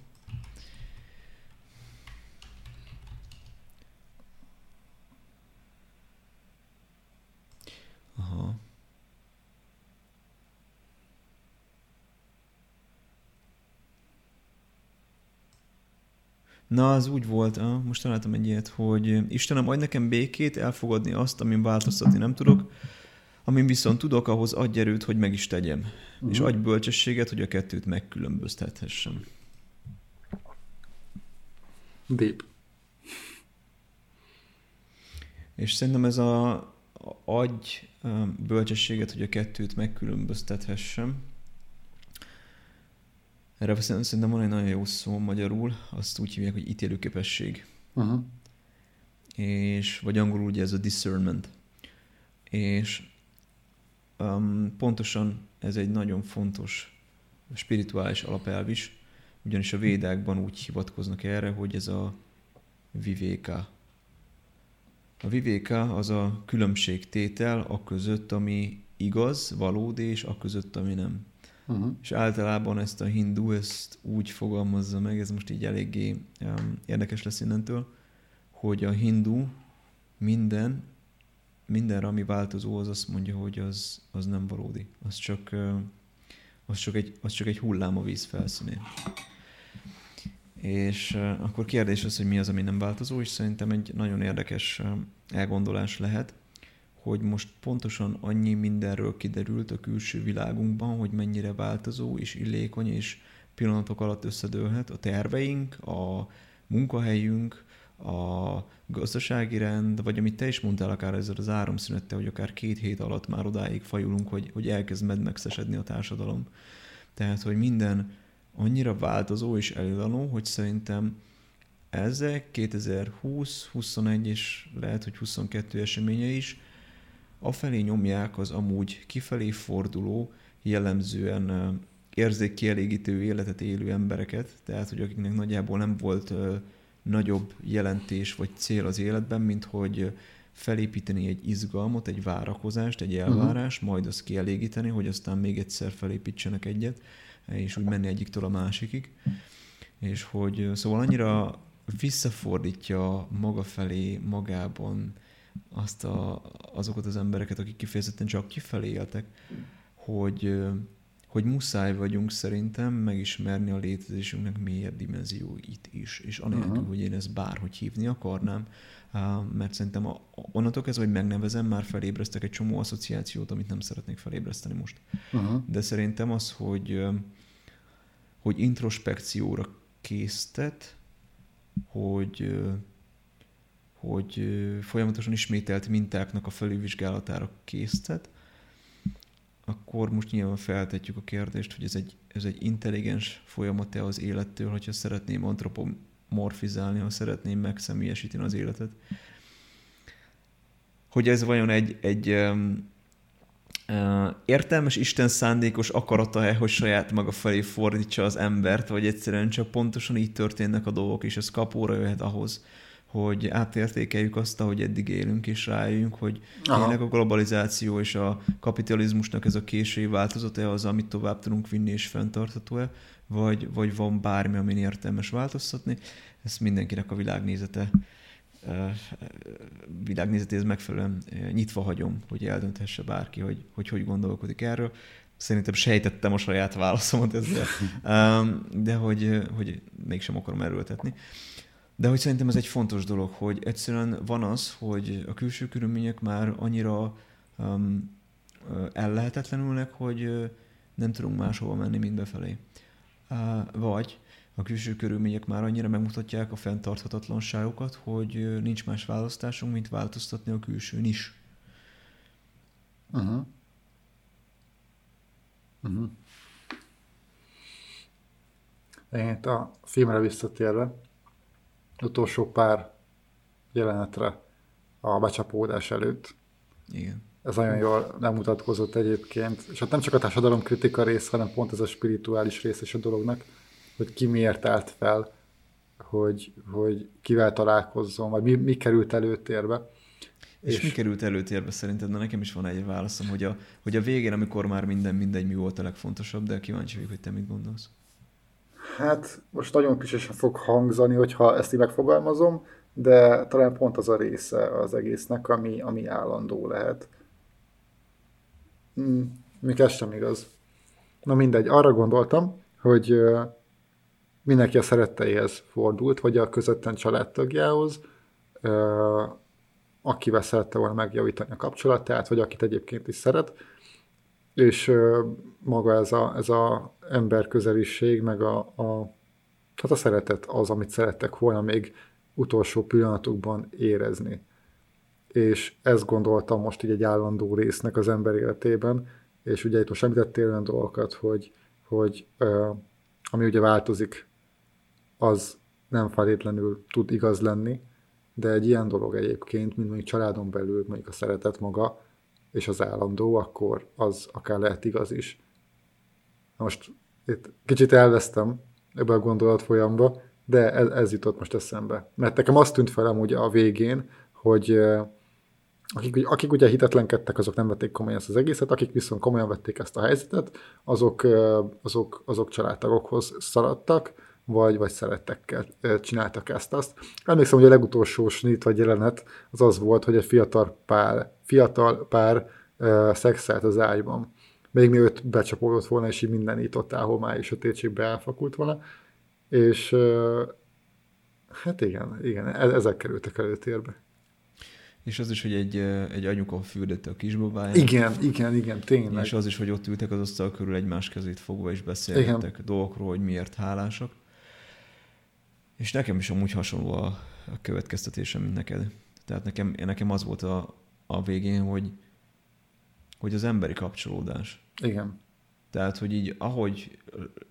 Aha. Na, az úgy volt, ah, most találtam egy ilyet, hogy Istenem, adj nekem békét, elfogadni azt, amin változtatni nem tudok, amin viszont tudok, ahhoz adj erőt, hogy meg is tegyem. Uh-huh. És adj bölcsességet, hogy a kettőt megkülönböztethessem. Deep. És szerintem ez a adj bölcsességet, hogy a kettőt megkülönböztethessem. Erre szerintem van egy nagyon jó szó magyarul, azt úgy hívják, hogy ítélőképesség. Uh-huh. És, vagy angolul ugye ez a discernment. És um, pontosan ez egy nagyon fontos spirituális alapelv is, ugyanis a védákban úgy hivatkoznak erre, hogy ez a vivéka, a vivéka az a különbségtétel a között, ami igaz, valódi, és a között, ami nem. Uh-huh. És általában ezt a hindu ezt úgy fogalmazza meg, ez most így eléggé um, érdekes lesz innentől, hogy a hindu minden, mindenre, ami változó, az azt mondja, hogy az, az nem valódi. Az csak, uh, az, csak egy, az csak egy hullám a víz felszínén. És uh, akkor kérdés az, hogy mi az, ami nem változó, és szerintem egy nagyon érdekes uh, elgondolás lehet, hogy most pontosan annyi mindenről kiderült a külső világunkban, hogy mennyire változó és illékony, és pillanatok alatt összedőlhet a terveink, a munkahelyünk, a gazdasági rend, vagy amit te is mondtál akár ezzel az áramszünettel, hogy akár két hét alatt már odáig fajulunk, hogy, hogy elkezd medmegszesedni a társadalom. Tehát, hogy minden annyira változó és elillanó, hogy szerintem ezek 2020, 21 és lehet, hogy 22 eseménye is afelé nyomják az amúgy kifelé forduló, jellemzően érzékkielégítő életet élő embereket, tehát hogy akiknek nagyjából nem volt nagyobb jelentés vagy cél az életben, mint hogy felépíteni egy izgalmat, egy várakozást, egy elvárás, uh-huh. majd azt kielégíteni, hogy aztán még egyszer felépítsenek egyet, és úgy menni egyiktől a másikig. És hogy szóval annyira visszafordítja maga felé magában azt a, azokat az embereket, akik kifejezetten csak kifelé éltek, hogy, hogy muszáj vagyunk szerintem megismerni a létezésünknek mélyebb dimenzióit is, és anélkül, uh-huh. hogy én ezt bárhogy hívni akarnám, mert szerintem onnantól kezdve, hogy megnevezem, már felébreztek egy csomó asszociációt, amit nem szeretnék felébreszteni most. Uh-huh. De szerintem az, hogy, hogy introspekcióra késztet, hogy hogy folyamatosan ismételt mintáknak a felülvizsgálatára késztet, akkor most nyilván feltetjük a kérdést, hogy ez egy, ez egy intelligens folyamat-e az élettől, hogyha szeretném antropomorfizálni, ha szeretném megszemélyesíteni az életet. Hogy ez vajon egy, egy, értelmes Isten szándékos akarata-e, hogy saját maga felé fordítsa az embert, vagy egyszerűen csak pontosan így történnek a dolgok, és ez kapóra jöhet ahhoz, hogy átértékeljük azt, ahogy eddig élünk, és rájöjjünk, hogy Aha. tényleg a globalizáció és a kapitalizmusnak ez a késői változata az, amit tovább tudunk vinni és fenntartható-e, vagy, vagy van bármi, amin értelmes változtatni. Ez mindenkinek a világnézete világnézetéhez megfelelően nyitva hagyom, hogy eldönthesse bárki, hogy hogy, hogy gondolkodik erről. Szerintem sejtettem a saját válaszomat ezzel, de hogy, hogy mégsem akarom erőltetni. De hogy szerintem ez egy fontos dolog, hogy egyszerűen van az, hogy a külső körülmények már annyira um, ellehetetlenülnek, hogy nem tudunk máshova menni, mint befelé. Vagy a külső körülmények már annyira megmutatják a fenntarthatatlanságokat, hogy nincs más választásunk, mint változtatni a külsőn is. Uh-huh. Uh-huh. Én a filmre visszatérve, utolsó pár jelenetre a becsapódás előtt. Igen. Ez nagyon jól nem mutatkozott egyébként. És hát nem csak a társadalom kritika rész, hanem pont ez a spirituális rész is a dolognak, hogy ki miért állt fel, hogy, hogy kivel találkozzon, vagy mi, mi került előtérbe. És, és mi került előtérbe szerinted? Na nekem is van egy válaszom, hogy a, hogy a végén, amikor már minden mindegy, mi volt a legfontosabb, de kíváncsi vagyok, hogy te mit gondolsz. Hát most nagyon kicsit fog hangzani, hogyha ezt így megfogalmazom, de talán pont az a része az egésznek, ami, ami állandó lehet. Hmm, még ez sem igaz. Na mindegy, arra gondoltam, hogy mindenki a szeretteihez fordult, vagy a közötten családtagjához, akivel szerette volna megjavítani a kapcsolatát, vagy akit egyébként is szeret, és maga ez a, ez a emberközeliség, meg a, a, hát a szeretet az, amit szerettek volna még utolsó pillanatokban érezni. És ezt gondoltam most így egy állandó résznek az ember életében, és ugye itt most említettél olyan dolgokat, hogy, hogy ami ugye változik az nem feltétlenül tud igaz lenni, de egy ilyen dolog egyébként, mint mondjuk családon belül mondjuk a szeretet maga, és az állandó, akkor az akár lehet igaz is. Most itt kicsit elvesztem ebbe a gondolat folyamba, de ez, ez jutott most eszembe. Mert nekem azt tűnt fel amúgy a végén, hogy akik, akik ugye hitetlenkedtek, azok nem vették komolyan ezt az egészet, akik viszont komolyan vették ezt a helyzetet, azok, azok, azok családtagokhoz szaladtak, vagy, vagy szerettekkel csináltak ezt-azt. Emlékszem, hogy a legutolsó snit vagy jelenet az az volt, hogy egy fiatal pár, fiatal pár uh, szexelt az ágyban. Még mielőtt becsapódott volna, és így minden így totál homály sötétségbe elfakult volna. És uh, hát igen, igen, e-, ezek kerültek előtérbe. És az is, hogy egy, egy anyuka fürdette a kisbabáját. Igen, igen, igen, tényleg. És az is, hogy ott ültek az asztal körül egymás kezét fogva, és beszélgettek igen. dolgokról, hogy miért hálásak. És nekem is amúgy hasonló a, a következtetésem, mint neked. Tehát nekem, nekem az volt a, a végén, hogy, hogy az emberi kapcsolódás. Igen. Tehát, hogy így, ahogy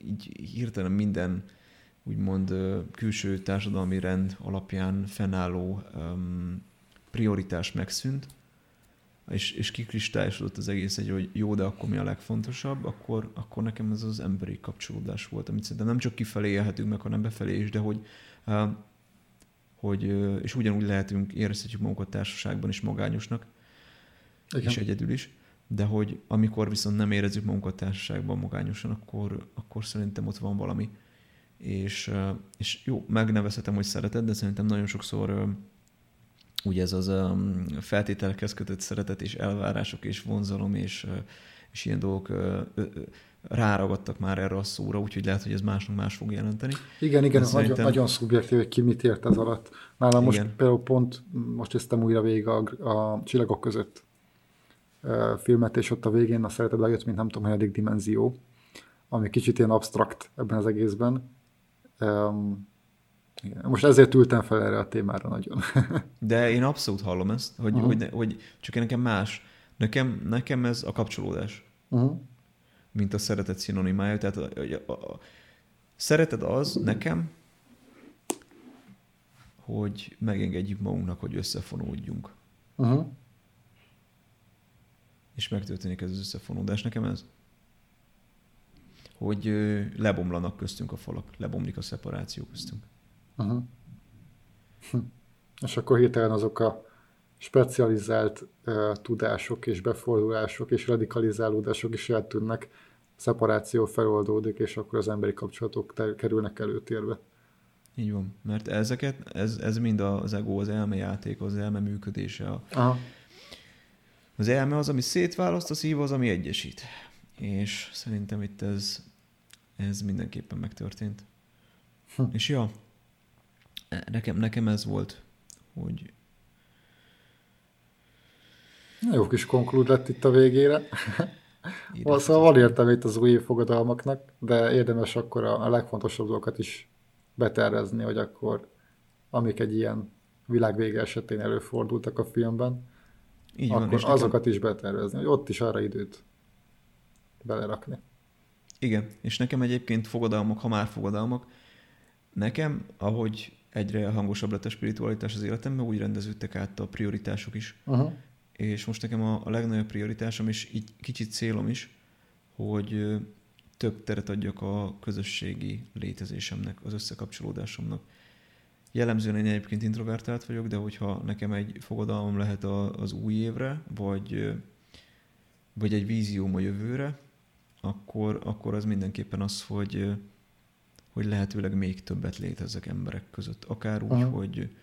így hirtelen minden úgymond külső társadalmi rend alapján fennálló um, prioritás megszűnt, és, és kikristályosodott az egész egy, hogy jó, de akkor mi a legfontosabb, akkor, akkor nekem ez az emberi kapcsolódás volt, amit szerintem nem csak kifelé élhetünk meg, hanem befelé is, de hogy, hogy és ugyanúgy lehetünk, érezhetjük magunkat társaságban is magányosnak, Igen. és egyedül is, de hogy amikor viszont nem érezzük magunkat társaságban magányosan, akkor, akkor szerintem ott van valami. És, és jó, megnevezhetem, hogy szereted, de szerintem nagyon sokszor ugye ez az a feltételekhez kötött szeretet és elvárások és vonzalom és, és ilyen dolgok ráragadtak már erre a szóra, úgyhogy lehet, hogy ez másnak más fog jelenteni. Igen, igen, ez szerintem... nagyon, nagyon szubjektív, hogy ki mit ért ez alatt. Nálam most igen. például pont, most néztem újra végig a, a Csillagok között filmet, és ott a végén a szeretet lejött, mint nem tudom, hanyadik dimenzió, ami kicsit ilyen abstrakt ebben az egészben. Um, igen. Most ezért ültem fel erre a témára nagyon. De én abszolút hallom ezt, hogy, uh-huh. hogy, ne, hogy csak nekem más. Nekem, nekem ez a kapcsolódás. Uh-huh. Mint a szeretet szinonimája. Tehát a, a, a, a szeretet az nekem, hogy megengedjük magunknak, hogy összefonódjunk. Uh-huh. és megtörténik ez az összefonódás. Nekem ez, hogy lebomlanak köztünk a falak, lebomlik a szeparáció köztünk. Uh-huh. Hm. És akkor hirtelen azok a specializált uh, tudások és befordulások és radikalizálódások is eltűnnek, szeparáció feloldódik, és akkor az emberi kapcsolatok te- kerülnek előtérbe. Így van, mert ezeket, ez, ez mind az ego, az elmejáték, az elme működése. A, Aha. Az elme az, ami szétválaszt, a szív az, ami egyesít. És szerintem itt ez, ez mindenképpen megtörtént. Hm. És ja, nekem, nekem ez volt, hogy... Jó kis konklúd lett itt a végére. szóval van értelme itt az új fogadalmaknak, de érdemes akkor a, legfontosabb dolgokat is betervezni, hogy akkor amik egy ilyen világvége esetén előfordultak a filmben, Így van, akkor azokat nekem... is betervezni, hogy ott is arra időt belerakni. Igen, és nekem egyébként fogadalmak, ha már fogadalmak, nekem, ahogy egyre hangosabb lett a spiritualitás az életemben, úgy rendeződtek át a prioritások is. Uh-huh. És most nekem a, a legnagyobb prioritásom, és így kicsit célom is, hogy több teret adjak a közösségi létezésemnek, az összekapcsolódásomnak. Jellemzően én egyébként introvertált vagyok, de hogyha nekem egy fogadalmam lehet az új évre, vagy, vagy egy vízióm a jövőre, akkor, akkor az mindenképpen az, hogy, hogy lehetőleg még többet létezzek emberek között. Akár úgy, uh-huh. hogy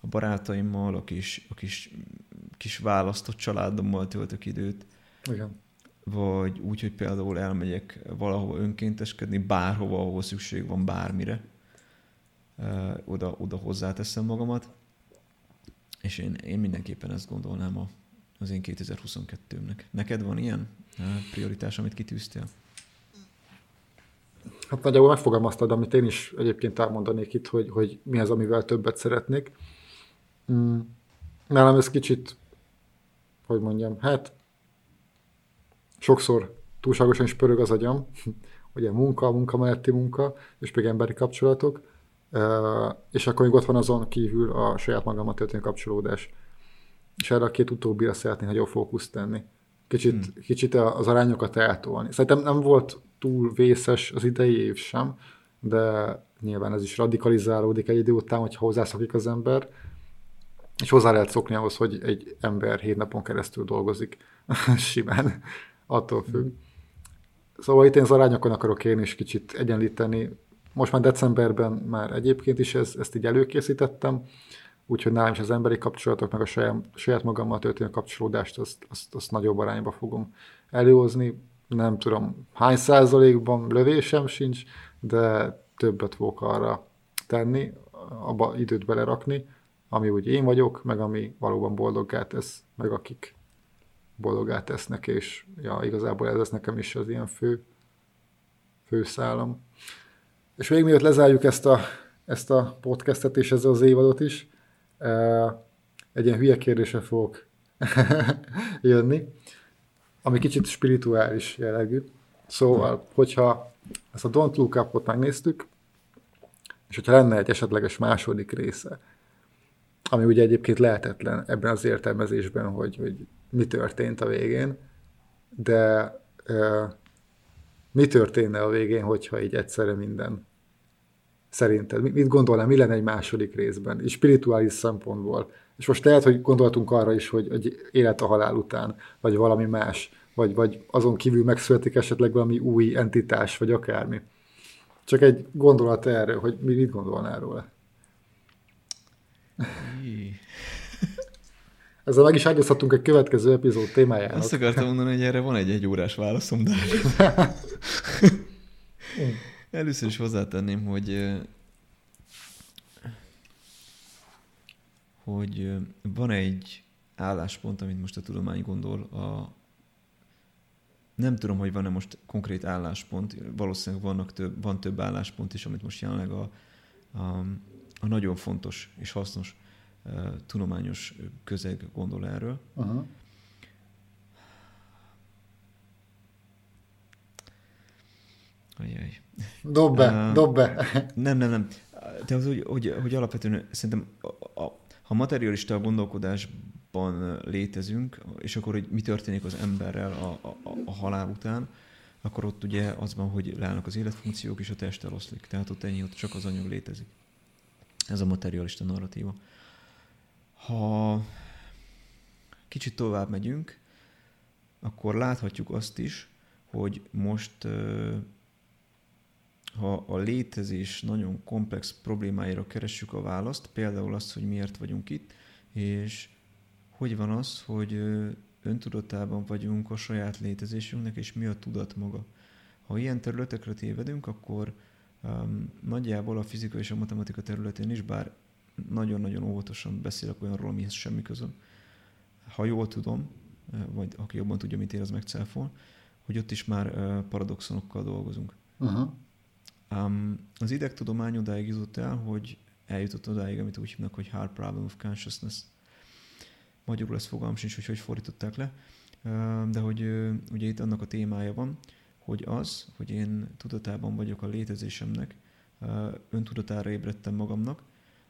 a barátaimmal, a kis, a kis, kis választott családommal töltök időt. Igen vagy úgy, hogy például elmegyek valahova önkénteskedni, bárhova, ahol szükség van bármire, oda, oda hozzáteszem magamat, és én, én mindenképpen ezt gondolnám a, az én 2022-mnek. Neked van ilyen prioritás, amit kitűztél? Hát nagyjából megfogalmaztad, amit én is egyébként elmondanék itt, hogy, hogy mi az, amivel többet szeretnék. Mm. Nálam ez kicsit, hogy mondjam, hát sokszor túlságosan is pörög az agyam, ugye munka, munka melletti munka, és még emberi kapcsolatok, és akkor még ott van azon kívül a saját magammal történő kapcsolódás. És erre a két utóbbira szeretnék nagyobb fókuszt tenni. Kicsit, hmm. kicsit az arányokat eltolni. Szerintem nem volt túl vészes az idei év sem, de nyilván ez is radikalizálódik egy idő után, hogyha hozzászokik az ember, és hozzá lehet szokni ahhoz, hogy egy ember hét napon keresztül dolgozik simán attól függ. Szóval itt én az arányokon akarok én is kicsit egyenlíteni. Most már decemberben már egyébként is ez, ezt így előkészítettem, úgyhogy nálam is az emberi kapcsolatok, meg a saját, saját magammal történő kapcsolódást, azt, azt, azt nagyobb arányba fogom előhozni. Nem tudom, hány százalékban lövésem sincs, de többet fogok arra tenni, abba időt belerakni, ami úgy én vagyok, meg ami valóban boldoggá tesz, meg akik boldogát tesznek, és ja, igazából ez lesz nekem is az ilyen fő, fő szállam. És még mielőtt lezárjuk ezt a, ezt a podcastet és ezzel az évadot is, egy ilyen hülye kérdésre fogok jönni, ami kicsit spirituális jellegű. Szóval, hogyha ezt a Don't Look Up-ot megnéztük, és hogyha lenne egy esetleges második része, ami ugye egyébként lehetetlen ebben az értelmezésben, hogy, hogy mi történt a végén, de uh, mi történne a végén, hogyha így egyszerre minden szerinted? Mit gondolnál, mi lenne egy második részben, és spirituális szempontból? És most lehet, hogy gondoltunk arra is, hogy, hogy élet a halál után, vagy valami más, vagy, vagy azon kívül megszületik esetleg valami új entitás, vagy akármi. Csak egy gondolat erről, hogy mit gondolnál róla? Ezzel meg is ágyazhatunk egy következő epizód témájának. Azt akartam mondani, hogy erre van egy egy órás válaszom, de... Először is hozzátenném, hogy hogy van egy álláspont, amit most a tudomány gondol a nem tudom, hogy van-e most konkrét álláspont, valószínűleg vannak több, van több álláspont is, amit most jelenleg a, a, a nagyon fontos és hasznos tudományos közeg gondol erről. Aha. Ajaj. Dob be, uh, dob be. Nem, nem, nem. De az, hogy, hogy, hogy alapvetően szerintem, a, a, ha materialista a gondolkodásban létezünk, és akkor, hogy mi történik az emberrel a, a, a halál után, akkor ott ugye az van, hogy leállnak az életfunkciók, és a test eloszlik. Tehát ott ennyi, ott csak az anyag létezik. Ez a materialista narratíva. Ha kicsit tovább megyünk, akkor láthatjuk azt is, hogy most ha a létezés nagyon komplex problémáira keressük a választ, például azt, hogy miért vagyunk itt, és hogy van az, hogy öntudatában vagyunk a saját létezésünknek, és mi a tudat maga. Ha ilyen területekre tévedünk, akkor um, nagyjából a fizika és a matematika területén is, bár nagyon-nagyon óvatosan beszélek olyanról, amihez semmi közöm, ha jól tudom, vagy aki jobban tudja, mit ér, az megcáfol, hogy ott is már paradoxonokkal dolgozunk. Uh-huh. Um, az idegtudomány odáig jutott el, hogy eljutott odáig, amit úgy hívnak, hogy hard problem of consciousness. Magyarul ez fogalmam sincs, hogy hogy fordították le, de hogy ugye itt annak a témája van, hogy az, hogy én tudatában vagyok a létezésemnek, öntudatára ébredtem magamnak,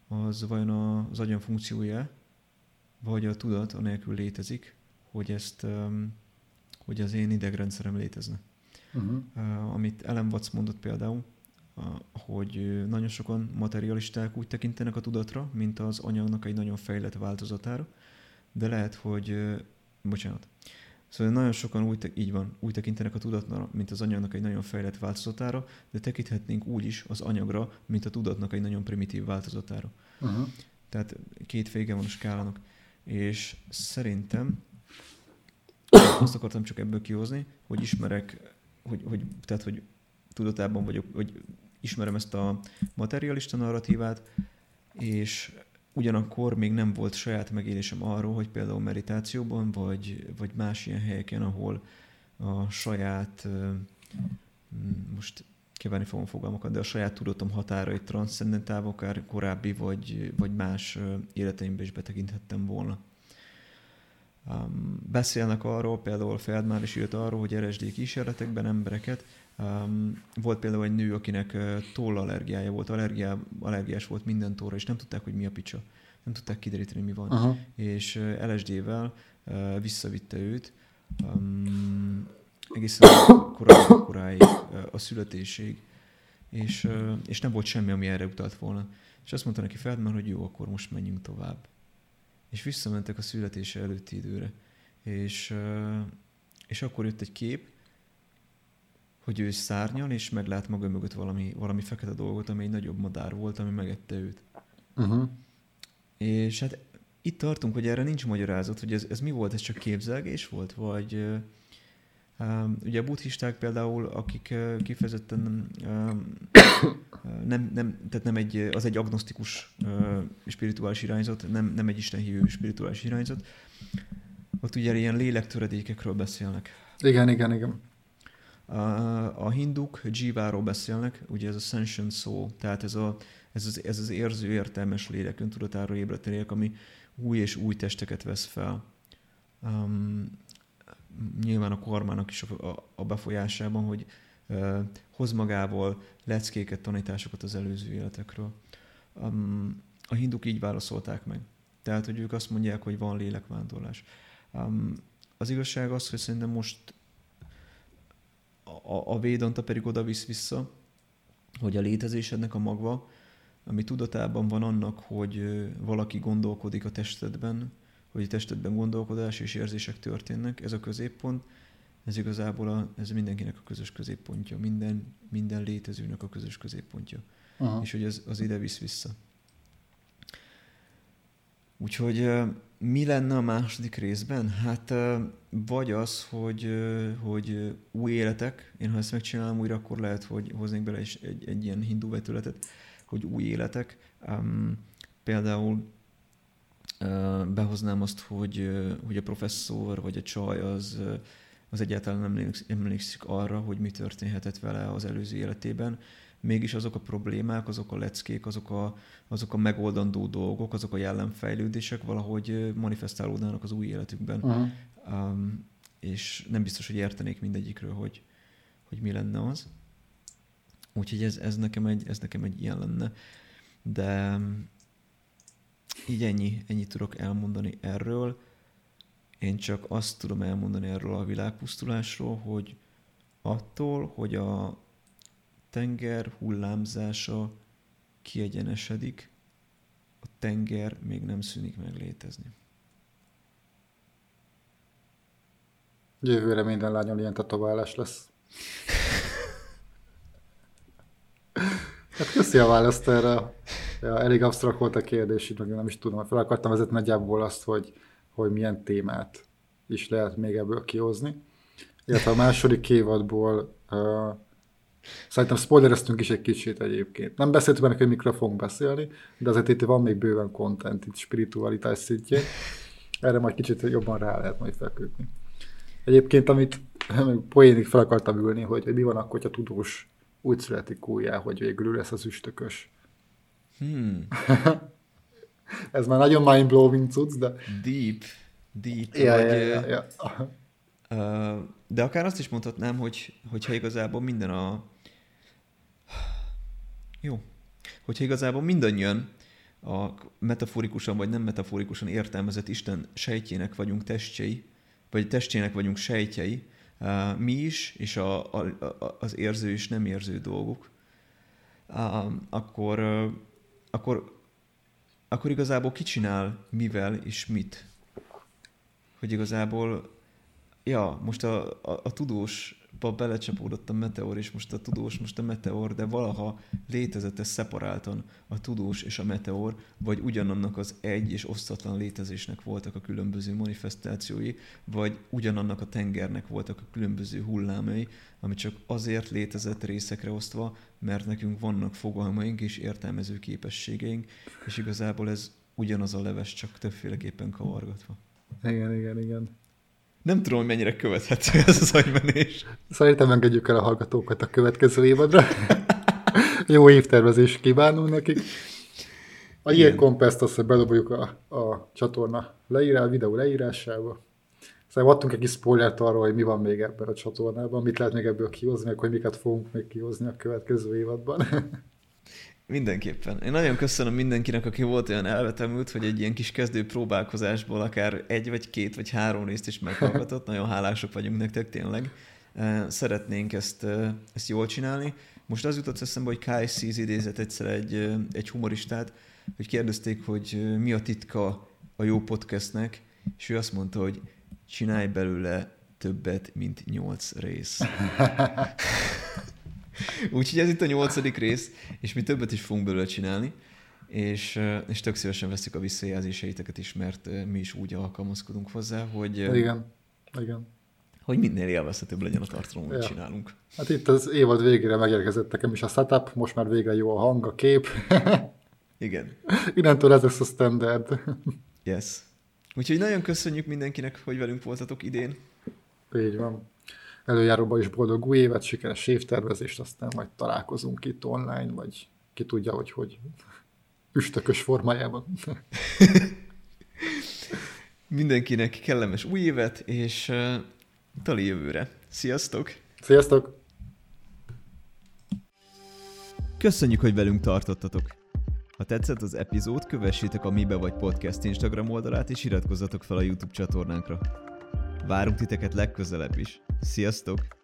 az vajon az agyam funkciója, vagy a tudat anélkül létezik, hogy ezt, hogy az én idegrendszerem létezne. Uh-huh. Amit Ellen Watts mondott például, hogy nagyon sokan materialisták úgy tekintenek a tudatra, mint az anyagnak egy nagyon fejlett változatára, de lehet, hogy, bocsánat, Szóval nagyon sokan úgy, így van, úgy tekintenek a tudatra, mint az anyagnak egy nagyon fejlett változatára, de tekinthetnénk úgy is az anyagra, mint a tudatnak egy nagyon primitív változatára. Uh-huh. Tehát két vége van a skálának. És szerintem azt akartam csak ebből kihozni, hogy ismerek, hogy, hogy, tehát, hogy tudatában vagyok, hogy ismerem ezt a materialista narratívát, és ugyanakkor még nem volt saját megélésem arról, hogy például meditációban, vagy, vagy más ilyen helyeken, ahol a saját, most kívánni fogom fogalmakat, de a saját tudatom határait transzcendentálva, akár korábbi vagy, vagy más életeimbe is betekinthettem volna. Um, beszélnek arról, például Feldmár is írt arról, hogy LSD kísérletekben embereket Um, volt például egy nő, akinek uh, tollallergiája volt, allergiá, allergiás volt minden tóra, és nem tudták, hogy mi a picsa. Nem tudták kideríteni, mi van. Aha. És uh, LSD-vel uh, visszavitte őt um, egészen korai, koráig uh, a születésig, és, uh, és nem volt semmi, ami erre utalt volna. És azt mondta neki Feldman, hogy jó, akkor most menjünk tovább. És visszamentek a születése előtti időre. És, uh, és akkor jött egy kép, hogy ő szárnyal, és meglát maga mögött valami, valami fekete dolgot, ami egy nagyobb madár volt, ami megette őt. Uh-huh. És hát itt tartunk, hogy erre nincs magyarázat, hogy ez, ez mi volt, ez csak képzelgés volt, vagy um, ugye a buddhisták például, akik uh, kifejezetten um, nem, nem, tehát nem egy, az egy agnosztikus uh, spirituális irányzat, nem, nem egy istenhívő spirituális irányzat, ott ugye ilyen lélektöredékekről beszélnek. Igen, igen, igen. A hinduk Jiváról beszélnek, ugye ez a sentient soul, tehát ez, a, ez, az, ez az érző, értelmes lélek, öntudatára ébredt lélek, ami új és új testeket vesz fel. Um, nyilván a kormának is a, a befolyásában, hogy uh, hoz magával leckéket, tanításokat az előző életekről. Um, a hinduk így válaszolták meg. Tehát, hogy ők azt mondják, hogy van lélekvándorlás. Um, az igazság az, hogy szerintem most a, a Védanta pedig oda visz vissza, hogy a létezésednek a magva, ami tudatában van annak, hogy valaki gondolkodik a testedben, hogy a testedben gondolkodás és érzések történnek, ez a középpont, ez igazából a, ez mindenkinek a közös középpontja, minden, minden létezőnek a közös középpontja. Aha. És hogy ez az ide visz vissza. Úgyhogy mi lenne a második részben? Hát vagy az, hogy, hogy új életek, én ha ezt megcsinálom újra, akkor lehet, hogy hoznék bele egy, egy, egy ilyen hindu vetületet, hogy új életek. Um, például behoznám azt, hogy, hogy a professzor vagy a csaj az, az egyáltalán nem emlékszik arra, hogy mi történhetett vele az előző életében, mégis azok a problémák, azok a leckék, azok a, azok a megoldandó dolgok, azok a jellemfejlődések valahogy manifestálódnának az új életükben. Uh-huh. Um, és nem biztos, hogy értenék mindegyikről, hogy, hogy mi lenne az. Úgyhogy ez, ez, nekem egy, ez nekem egy ilyen lenne. De így ennyi, ennyi tudok elmondani erről. Én csak azt tudom elmondani erről a világpusztulásról, hogy attól, hogy a tenger hullámzása kiegyenesedik, a tenger még nem szűnik meg létezni. Jövőre minden lányon ilyen tetoválás lesz. Hát köszi a választ erre. Ja, elég absztrakt volt a kérdés, így nem is tudom. Fel akartam vezetni nagyjából azt, hogy, hogy milyen témát is lehet még ebből kihozni. Illetve a második évadból uh, szerintem spoilereztünk is egy kicsit egyébként. Nem beszéltük benne, hogy mikről fogunk beszélni, de azért itt van még bőven content, itt spiritualitás szintjén. Erre majd kicsit jobban rá lehet majd feküdni. Egyébként, amit poénig fel akartam ülni, hogy, hogy mi van akkor, hogyha tudós úgy születik újjá, hogy végül lesz az üstökös. Hmm. Ez már nagyon mind-blowing cucc, de... Deep. Deep. Ja, vagy, ja, ja, ja. Uh, de akár azt is mondhatnám, hogy, hogyha igazából minden a... Jó. Hogyha igazából mindannyian a metaforikusan vagy nem metaforikusan értelmezett Isten sejtjének vagyunk testjei, vagy testjének vagyunk sejtjei, mi is, és a, a, a, az érző és nem érző dolgok, akkor, akkor, akkor igazából ki csinál mivel és mit. Hogy igazából, ja, most a, a, a tudósba belecsapódott a meteor, és most a tudós, most a meteor, de valaha létezett ez szeparáltan a tudós és a meteor, vagy ugyanannak az egy és osztatlan létezésnek voltak a különböző manifestációi, vagy ugyanannak a tengernek voltak a különböző hullámai, ami csak azért létezett részekre osztva, mert nekünk vannak fogalmaink és értelmező képességeink, és igazából ez ugyanaz a leves, csak többféleképpen kavargatva. Igen, igen, igen. Nem tudom, hogy mennyire követhető ez az agymenés. Szerintem engedjük el a hallgatókat a következő évadra. Jó évtervezés kívánunk nekik. A ilyen kompeszt azt, bedobjuk a, a csatorna leírás, videó leírásába. Szóval adtunk egy kis spoilert arról, hogy mi van még ebben a csatornában, mit lehet még ebből kihozni, meg hogy miket fogunk még kihozni a következő évadban. Mindenképpen. Én nagyon köszönöm mindenkinek, aki volt olyan elvetemült, hogy egy ilyen kis kezdő próbálkozásból akár egy, vagy két, vagy három részt is meghallgatott. Nagyon hálások vagyunk nektek, tényleg. Szeretnénk ezt, ezt jól csinálni. Most az jutott eszembe, hogy Kai Seas idézett egyszer egy, egy humoristát, hogy kérdezték, hogy mi a titka a jó podcastnek, és ő azt mondta, hogy csinálj belőle többet, mint nyolc rész. Úgyhogy ez itt a nyolcadik rész, és mi többet is fogunk belőle csinálni, és, és tök szívesen veszük a visszajelzéseiteket is, mert mi is úgy alkalmazkodunk hozzá, hogy, igen, igen. hogy minél élvezhetőbb legyen a tartalom, amit Ja. csinálunk. Hát itt az évad végére megérkezett nekem is a setup, most már végre jó a hang, a kép. Igen. Innentől ez lesz a standard. Yes. Úgyhogy nagyon köszönjük mindenkinek, hogy velünk voltatok idén. Így van. Előjáróban is boldog új évet, sikeres évtervezést, aztán majd találkozunk itt online, vagy ki tudja, hogy hogy üstökös formájában. Mindenkinek kellemes új évet, és uh, tali jövőre. Sziasztok! Sziasztok! Köszönjük, hogy velünk tartottatok! Ha tetszett az epizód, kövessétek a Mibe vagy Podcast Instagram oldalát, és iratkozzatok fel a YouTube csatornánkra. Várunk titeket legközelebb is. Sziasztok!